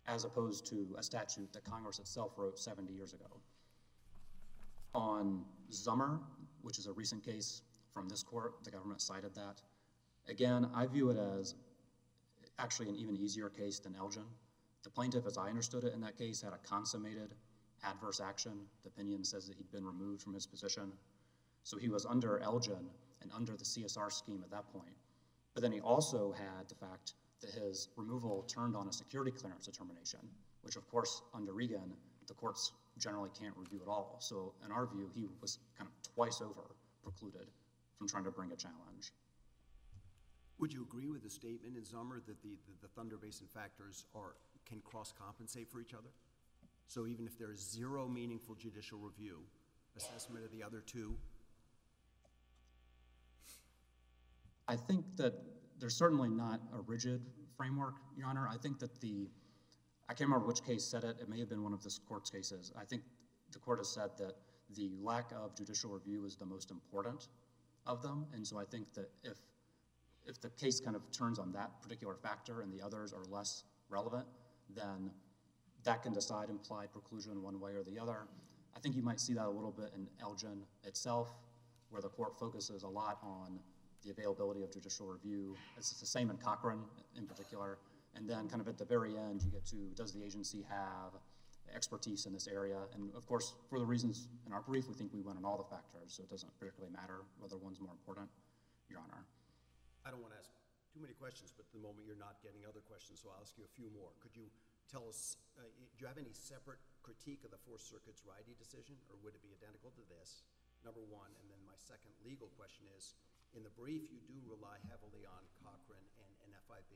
as opposed to a statute that Congress itself wrote 70 years ago. On Zummer, which is a recent case from this court, the government cited that. Again, I view it as actually an even easier case than Elgin. The plaintiff, as I understood it in that case, had a consummated adverse action. The opinion says that he'd been removed from his position. So he was under Elgin and under the CSR scheme at that point. But then he also had the fact that his removal turned on a security clearance determination, which, of course, under Egan, the courts generally can't review at all. So, in our view, he was kind of twice over precluded from trying to bring a challenge. Would you agree with the statement in Zummer that the, the, the Thunder Basin factors are, can cross-compensate for each other? So even if there is zero meaningful judicial review, assessment of the other two? I think that there's certainly not a rigid framework, Your Honor. I think that the, I can't remember which case said it, it may have been one of this court's cases. I think the court has said that the lack of judicial review is the most important of them, and so I think that if if the case kind of turns on that particular factor and the others are less relevant, then that can decide implied preclusion one way or the other. I think you might see that a little bit in Elgin itself, where the court focuses a lot on the availability of judicial review. It's the same in Cochran in particular. And then kind of at the very end, you get to, does the agency have expertise in this area? And of course, for the reasons in our brief, we think we win on all the factors, so it doesn't particularly matter whether one's more important, Your Honor. I don't want to ask too many questions, but at the moment you're not getting other questions, so I'll ask you a few more. Could you tell us, uh, do you have any separate critique of the Fourth Circuit's Rydie decision, or would it be identical to this? Number one, and then my second legal question is, in the brief, you do rely heavily on Cochran and, and NFIB.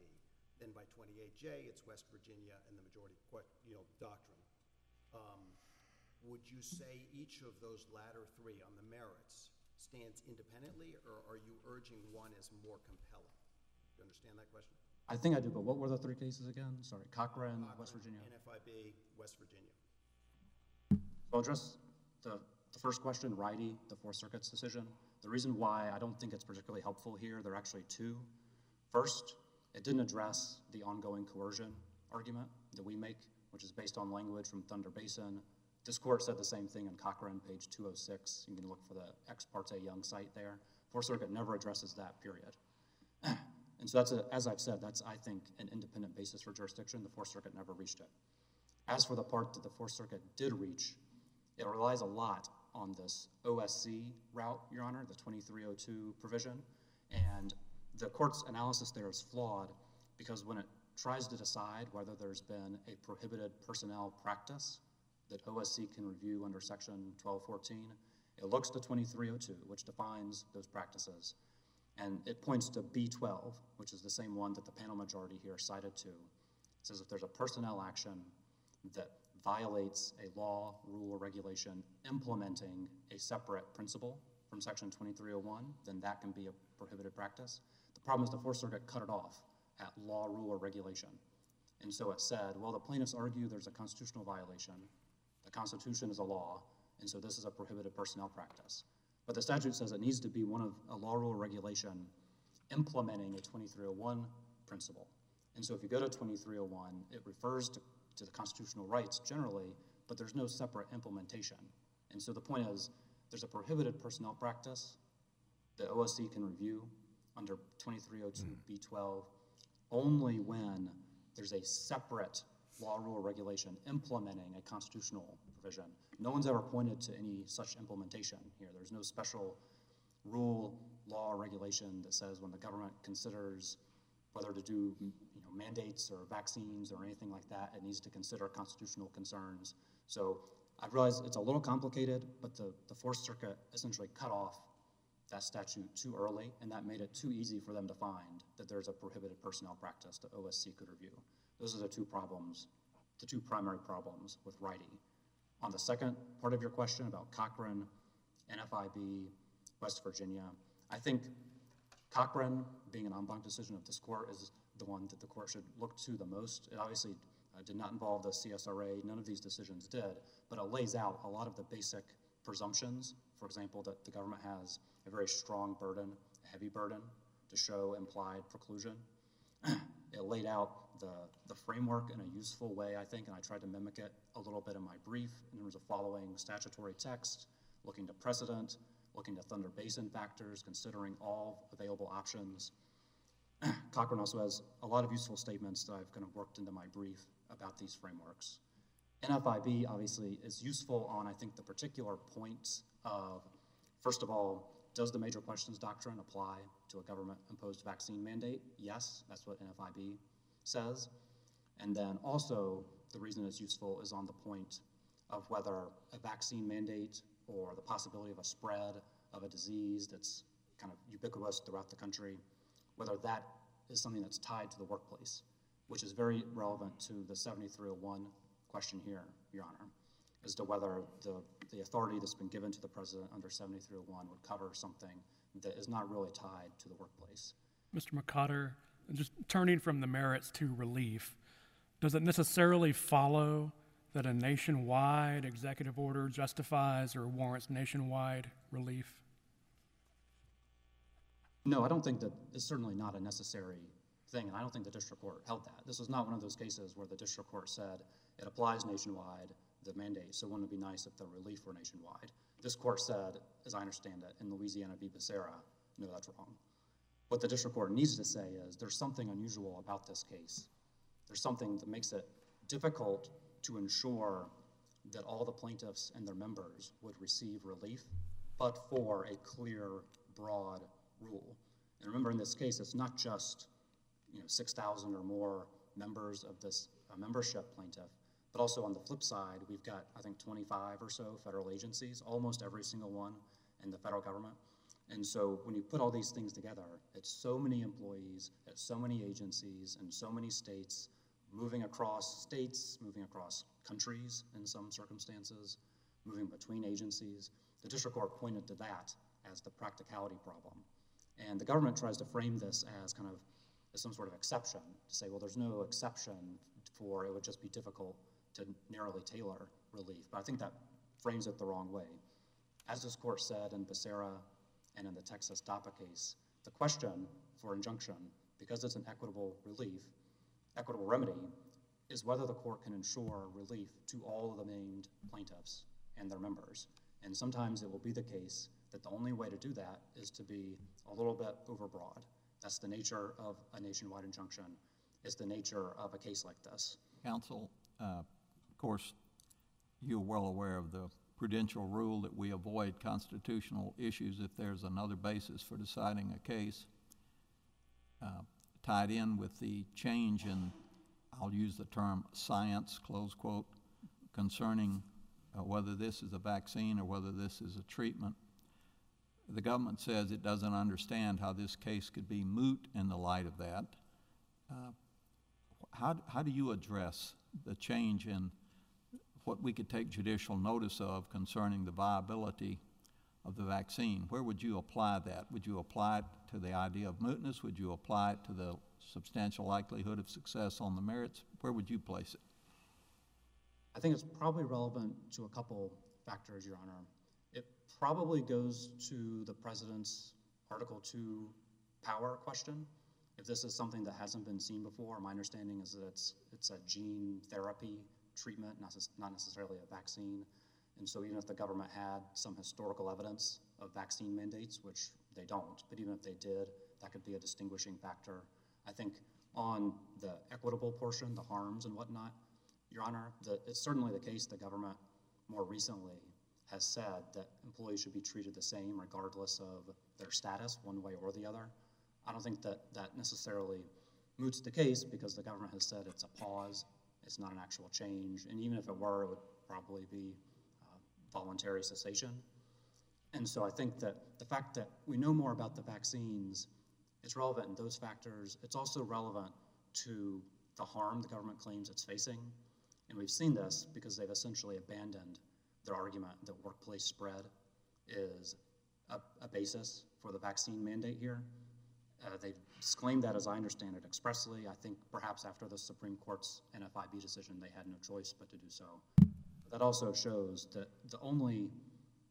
Then by 28J, it's West Virginia and the majority, you know, doctrine. Um, would you say each of those latter three on the merits stands independently, or are you urging one as more compelling? You understand that question? I think I do, but what were the three cases again? Sorry, Cochran, West Virginia. NFIB, West Virginia. I'll address the, the first question, Rydie, the Fourth Circuit's decision. The reason why I don't think it's particularly helpful here, there are actually two. First, it didn't address the ongoing coercion argument that we make, which is based on language from Thunder Basin this court said the same thing in Cochran, page 206. You can look for the Ex parte Young cite there. Fourth Circuit never addresses that, period. and so that's, a, as I've said, that's, I think, an independent basis for jurisdiction. The Fourth Circuit never reached it. As for the part that the Fourth Circuit did reach, it relies a lot on this OSC route, Your Honor, the 2302 provision. And the court's analysis there is flawed because when it tries to decide whether there's been a prohibited personnel practice, that OSC can review under Section 1214. It looks to 2302, which defines those practices, and it points to B12, which is the same one that the panel majority here cited to. It says if there's a personnel action that violates a law, rule, or regulation implementing a separate principle from Section 2301, then that can be a prohibited practice. The problem is the Fourth Circuit cut it off at law, rule, or regulation. And so it said, well, the plaintiffs argue there's a constitutional violation, the Constitution is a law, and so this is a prohibited personnel practice. But the statute says it needs to be one of a law, rule, regulation implementing a 2301 principle. And so if you go to 2301, it refers to, to the constitutional rights generally, but there's no separate implementation. And so the point is, there's a prohibited personnel practice that OSC can review under 2302B12 only when there's a separate law, rule, regulation implementing a constitutional provision. No one's ever pointed to any such implementation here. There's no special rule, law, or regulation that says when the government considers whether to do you know, mandates or vaccines or anything like that, it needs to consider constitutional concerns. So I realize it's a little complicated, but the, the Fourth Circuit essentially cut off that statute too early, and that made it too easy for them to find that there's a prohibited personnel practice that OSC could review. Those are the two problems, the two primary problems with Rydie. On the second part of your question about Cochran, NFIB, West Virginia, I think Cochran, being an en banc decision of this court, is the one that the court should look to the most. It obviously uh, did not involve the CSRA, none of these decisions did, but it lays out a lot of the basic presumptions. For example, that the government has a very strong burden, a heavy burden, to show implied preclusion. it laid out the, the framework in a useful way, I think, and I tried to mimic it a little bit in my brief in terms of following statutory text, looking to precedent, looking to Thunder Basin factors, considering all available options. Cochran also has a lot of useful statements that I've kind of worked into my brief about these frameworks. NFIB obviously is useful on, I think, the particular points of, first of all, does the major questions doctrine apply to a government imposed vaccine mandate? Yes, that's what NFIB says. And then also, the reason it's useful is on the point of whether a vaccine mandate or the possibility of a spread of a disease that's kind of ubiquitous throughout the country, whether that is something that's tied to the workplace, which is very relevant to the 7301 question here, Your Honor, as to whether the, the authority that's been given to the President under 7301 would cover something that is not really tied to the workplace. Mr. McCotter, just turning from the merits to relief, does it necessarily follow that a nationwide executive order justifies or warrants nationwide relief? No, I don't think that it's certainly not a necessary thing, and I don't think the district court held that. This is not one of those cases where the district court said it applies nationwide, the mandate, so wouldn't it be nice if the relief were nationwide? This court said, as I understand it, in Louisiana v. Becerra, no, that's wrong. What the district court needs to say is there's something unusual about this case. There's something that makes it difficult to ensure that all the plaintiffs and their members would receive relief, but for a clear, broad rule. And remember, in this case, it's not just you know 6,000 or more members of this uh, membership plaintiff, but also on the flip side, we've got I think 25 or so federal agencies, almost every single one in the federal government. And so when you put all these things together, it's so many employees, it's so many agencies, and so many states moving across states, moving across countries in some circumstances, moving between agencies. The district court pointed to that as the practicality problem. And the government tries to frame this as kind of as some sort of exception, to say, well, there's no exception for it would just be difficult to narrowly tailor relief. But I think that frames it the wrong way. As this court said in Becerra and in the Texas DAPA case, the question for injunction, because it's an equitable relief, equitable remedy, is whether the court can ensure relief to all of the named plaintiffs and their members. And sometimes it will be the case that the only way to do that is to be a little bit overbroad. That's the nature of a nationwide injunction, is the nature of a case like this. Counsel, uh, of course, you're well aware of the prudential rule that we avoid constitutional issues if there's another basis for deciding a case. Uh, tied in with the change in, I'll use the term science, close quote, concerning uh, whether this is a vaccine or whether this is a treatment. The government says it doesn't understand how this case could be moot in the light of that. Uh, how, how do you address the change in what we could take judicial notice of concerning the viability of the vaccine. Where would you apply that? Would you apply it to the idea of mootness? Would you apply it to the substantial likelihood of success on the merits? Where would you place it? I think it's probably relevant to a couple factors, Your Honor. It probably goes to the president's Article 2 power question. If this is something that hasn't been seen before, my understanding is that it's, it's a gene therapy treatment, not, necessarily a vaccine. And so even if the government had some historical evidence of vaccine mandates, which they don't, but even if they did, that could be a distinguishing factor. I think on the equitable portion, the harms and whatnot, Your Honor, the, it's certainly the case the government more recently has said that employees should be treated the same regardless of their status, one way or the other. I don't think that that necessarily moots the case because the government has said it's a pause, it's not an actual change, and even if it were, it would probably be uh, voluntary cessation. And so I think that the fact that we know more about the vaccines is relevant in those factors. It's also relevant to the harm the government claims it's facing. And we've seen this because they've essentially abandoned their argument that workplace spread is a, a basis for the vaccine mandate here. Uh, they've disclaimed that, as I understand it, expressly. I think perhaps after the Supreme Court's NFIB decision, they had no choice but to do so. But that also shows that the only,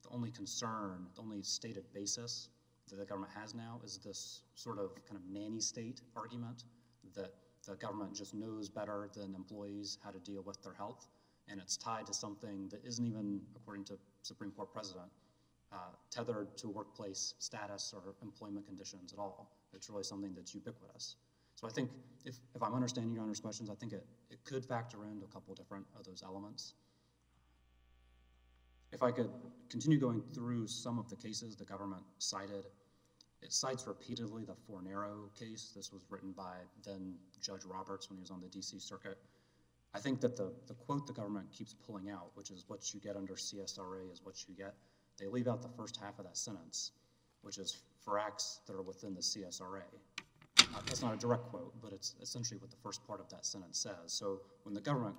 the only concern, the only stated basis that the government has now is this sort of kind of nanny state argument that the government just knows better than employees how to deal with their health, and it's tied to something that isn't even, according to Supreme Court precedent, uh, tethered to workplace status or employment conditions at all. It's really something that's ubiquitous. So I think if, if I'm understanding your Honor's questions, I think it, it could factor into a couple different of those elements. If I could continue going through some of the cases the government cited, it cites repeatedly the Fornaro case. This was written by then Judge Roberts when he was on the DC Circuit. I think that the, the quote the government keeps pulling out, which is what you get under CSRA is what you get, they leave out the first half of that sentence, which is for acts that are within the CSRA. Uh, that's not a direct quote, but it's essentially what the first part of that sentence says. So when the government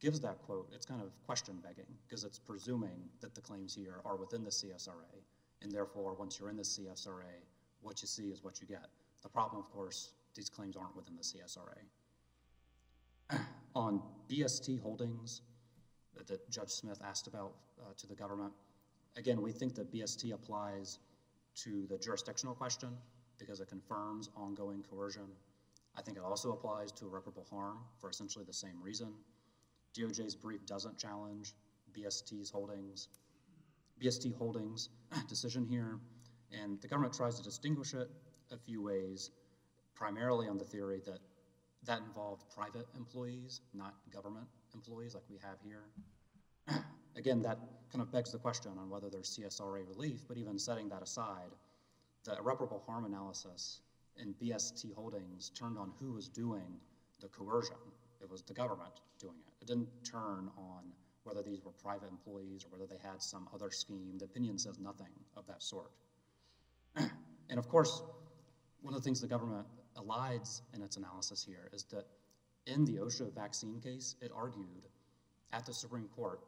gives that quote, it's kind of question begging because it's presuming that the claims here are within the CSRA, and therefore, once you're in the CSRA, what you see is what you get. The problem, of course, these claims aren't within the CSRA. On BST holdings that, that Judge Smith asked about uh, to the government, again, we think that BST applies to the jurisdictional question because it confirms ongoing coercion. I think it also applies to irreparable harm for essentially the same reason. DOJ's brief doesn't challenge BST's holdings. BST holdings decision here, and the government tries to distinguish it a few ways, primarily on the theory that that involved private employees, not government employees like we have here. Again, that kind of begs the question on whether there's CSRA relief, but even setting that aside, the irreparable harm analysis in BST holdings turned on who was doing the coercion. It was the government doing it. It didn't turn on whether these were private employees or whether they had some other scheme. The opinion says nothing of that sort. and of course, one of the things the government elides in its analysis here is that in the OSHA vaccine case, it argued at the Supreme Court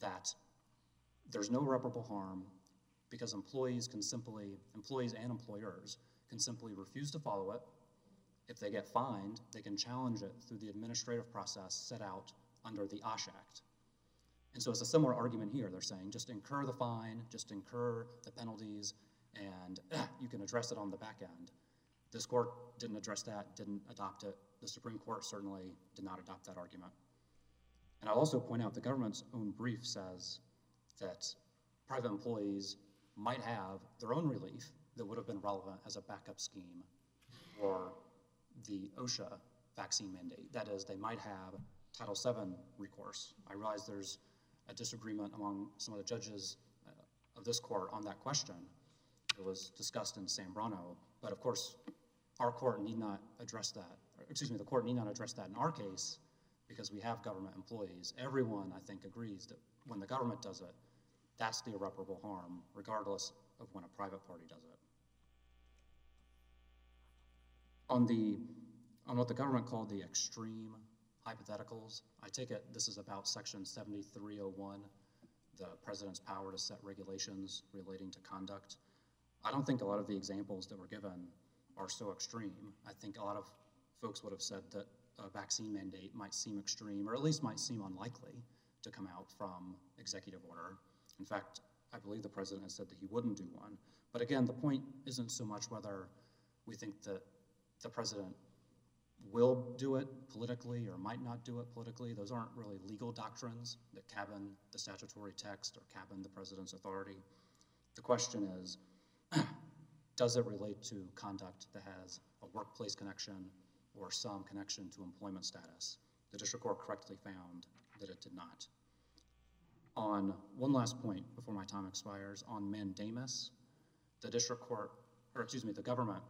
that there's no irreparable harm because employees can simply, employees and employers can simply refuse to follow it. If they get fined, they can challenge it through the administrative process set out under the OSH Act. And so it's a similar argument here. They're saying just incur the fine, just incur the penalties, and you can address it on the back end. This court didn't address that, didn't adopt it. The Supreme Court certainly did not adopt that argument. And I'll also point out the government's own brief says that private employees might have their own relief that would have been relevant as a backup scheme for the OSHA vaccine mandate. That is, they might have Title VII recourse. I realize there's a disagreement among some of the judges uh, of this court on that question. It was discussed in Sambrano, but of course, our court need not address that. Excuse me, the court need not address that in our case because we have government employees. Everyone, I think, agrees that when the government does it, that's the irreparable harm, regardless of when a private party does it. On the on what the government called the extreme hypotheticals, I take it this is about section 7301 the president's power to set regulations relating to conduct. I don't think a lot of the examples that were given are so extreme. I think a lot of folks would have said that a vaccine mandate might seem extreme, or at least might seem unlikely to come out from executive order. In fact, I believe the president has said that he wouldn't do one. But again, the point isn't so much whether we think that the president will do it politically or might not do it politically. Those aren't really legal doctrines that cabin the statutory text or cabin the president's authority. The question is does it relate to conduct that has a workplace connection or some connection to employment status? The district court correctly found that it did not. On one last point before my time expires, on mandamus, the district court, or excuse me, the government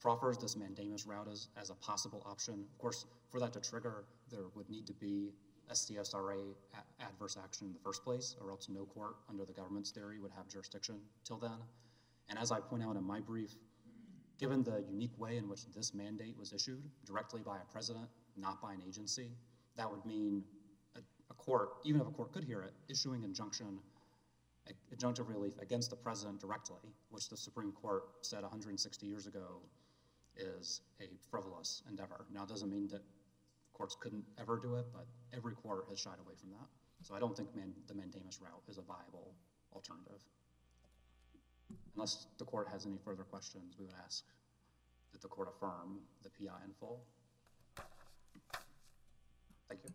proffers this mandamus route as, as a possible option. Of course, for that to trigger, there would need to be a CSRA a- adverse action in the first place, or else no court under the government's theory would have jurisdiction till then. And as I point out in my brief, given the unique way in which this mandate was issued directly by a president, not by an agency, that would mean a, a court, even if a court could hear it, issuing injunction injunctive relief against the president directly, which the Supreme Court said 160 years ago is a frivolous endeavor. Now, it doesn't mean that courts couldn't ever do it, but every court has shied away from that. So I don't think man, the mandamus route is a viable alternative. Unless the court has any further questions, we would ask that the court affirm the PI in full. Thank you.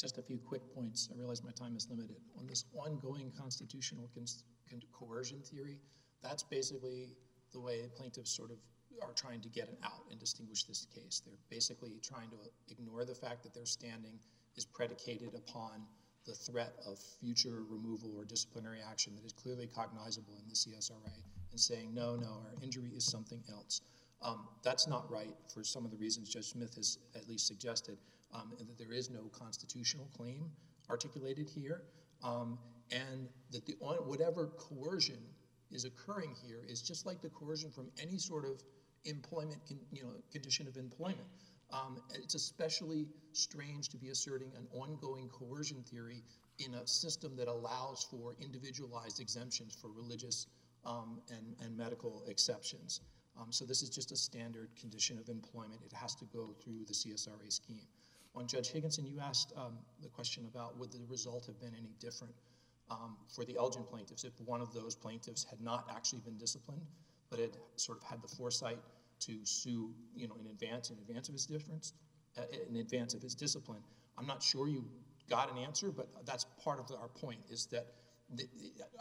Just a few quick points. I realize my time is limited. On this ongoing constitutional cons- con- coercion theory, that's basically the way plaintiffs sort of are trying to get it out and distinguish this case. They're basically trying to ignore the fact that their standing is predicated upon the threat of future removal or disciplinary action that is clearly cognizable in the CSRA and saying, no, no, our injury is something else. Um, that's not right for some of the reasons Judge Smith has at least suggested um, and that there is no constitutional claim articulated here, um, and that the whatever coercion is occurring here is just like the coercion from any sort of employment, con, you know, condition of employment. Um, it's especially strange to be asserting an ongoing coercion theory in a system that allows for individualized exemptions for religious um, and, and medical exceptions. Um, so this is just a standard condition of employment. It has to go through the CSRA scheme. On Judge Higginson, you asked um, the question about would the result have been any different um, for the Elgin plaintiffs if one of those plaintiffs had not actually been disciplined, but had sort of had the foresight to sue, you know, in advance, in advance of his difference, uh, in advance of his discipline. I'm not sure you got an answer, but that's part of our point is that the,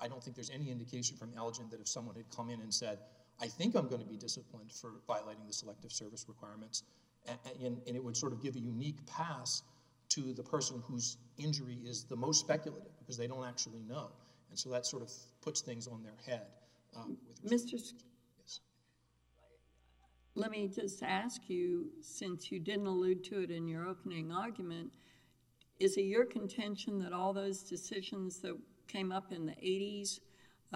I don't think there's any indication from Elgin that if someone had come in and said, I think I'm going to be disciplined for violating the selective service requirements, and, and it would sort of give a unique pass to the person whose injury is the most speculative because they don't actually know. And so that sort of puts things on their head. Um, Mr. Let me just ask you, since you didn't allude to it in your opening argument, is it your contention that all those decisions that came up in the 80s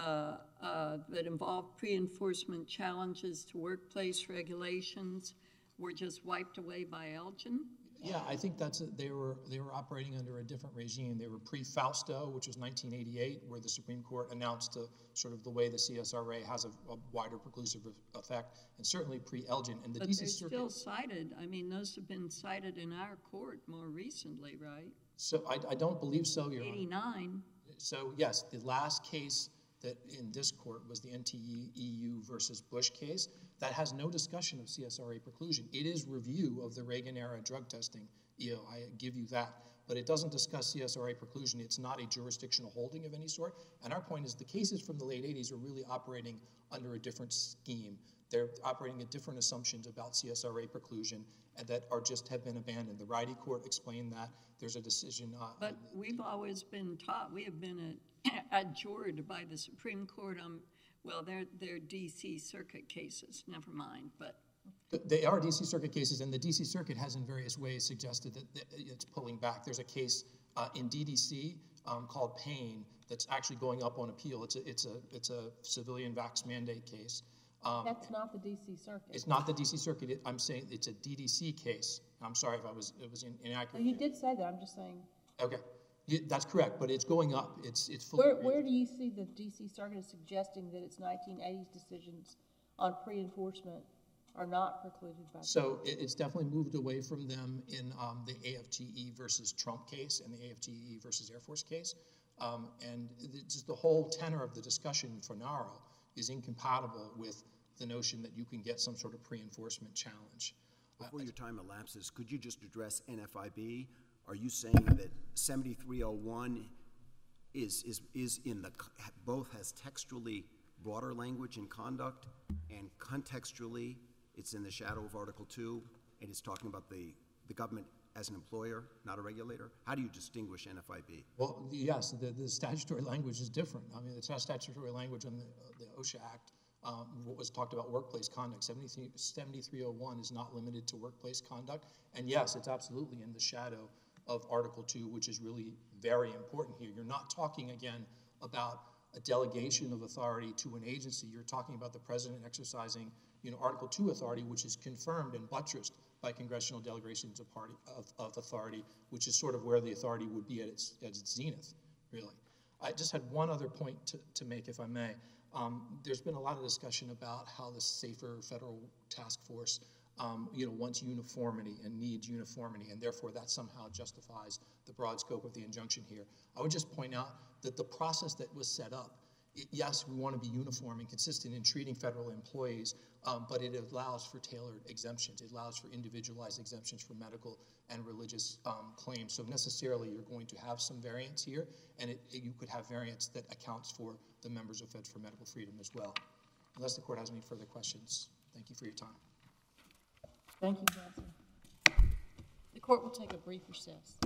uh, uh, that involved pre enforcement challenges to workplace regulations were just wiped away by Elgin? Yeah, I think that's a, they were they were operating under a different regime. They were pre-Fausto, which was 1988, where the Supreme Court announced a, sort of the way the CSRA has a, a wider preclusive effect, and certainly pre-Elgin. And the but DC they're Circuit, still cited. I mean, those have been cited in our court more recently, right? So I, I don't believe so, Your 89. So yes, the last case that in this court was the NTEU versus Bush case. That has no discussion of CSRA preclusion. It is review of the Reagan era drug testing. Know, I give you that. But it doesn't discuss CSRA preclusion. It's not a jurisdictional holding of any sort. And our point is the cases from the late 80s are really operating under a different scheme. They're operating at different assumptions about CSRA preclusion and that are just have been abandoned. The Rydie Court explained that. There's a decision. Uh, but we've always been taught, we have been adjured by the Supreme Court on, well, they're, they're D.C. Circuit cases, never mind, but. They are D.C. Circuit cases, and the D.C. Circuit has in various ways suggested that it's pulling back. There's a case uh, in DDC um, called Payne that's actually going up on appeal. It's a, it's a, it's a civilian vax mandate case. Um, That's not the DC Circuit. It's not the DC Circuit, it- I'm saying it's a DDC case. I'm sorry if I was, it was in- inaccurate. You did say that, I'm just saying, Okay, Yeah, that's correct, but it's going up, it's, it's fully. where, where do you see the DC Circuit is suggesting that its nineteen eighties decisions on pre-enforcement are not precluded by? So it, it's definitely moved away from them in um, the AFGE versus Trump case and the AFGE versus Air Force case. Um, and the- just the whole tenor of the discussion Fornaro is incompatible with the notion that you can get some sort of pre-enforcement challenge. Before your time elapses, could you just address NFIB? Are you saying that 7301 is, is, is in the, both has textually broader language in conduct and contextually it's in the shadow of Article 2 and it's talking about the, the government as an employer, not a regulator? How do you distinguish NFIB? Well, yes, the, the statutory language is different. I mean, the statutory language in the, the OSHA Act, um, what was talked about workplace conduct, 7301 is not limited to workplace conduct. And yes, it's absolutely in the shadow of Article 2, which is really very important here. You're not talking again about a delegation of authority to an agency. You're talking about the president exercising, you know, Article 2 authority, which is confirmed and buttressed by congressional delegations of, party, of, of authority, which is sort of where the authority would be at its, at its zenith, really. I just had one other point to, to make, if I may. Um, there's been a lot of discussion about how the safer federal task force, um, you know, wants uniformity and needs uniformity, and therefore that somehow justifies the broad scope of the injunction here. I would just point out that the process that was set up, i- yes, we want to be uniform and consistent in treating federal employees, um, but it allows for tailored exemptions. It allows for individualized exemptions for medical and religious um, claims. So necessarily, you're going to have some variance here, and it, it- you could have variance that accounts for the members of Feds for Medical Freedom as well. Unless the court has any further questions, thank you for your time. Thank you, Johnson. The court will take a brief recess.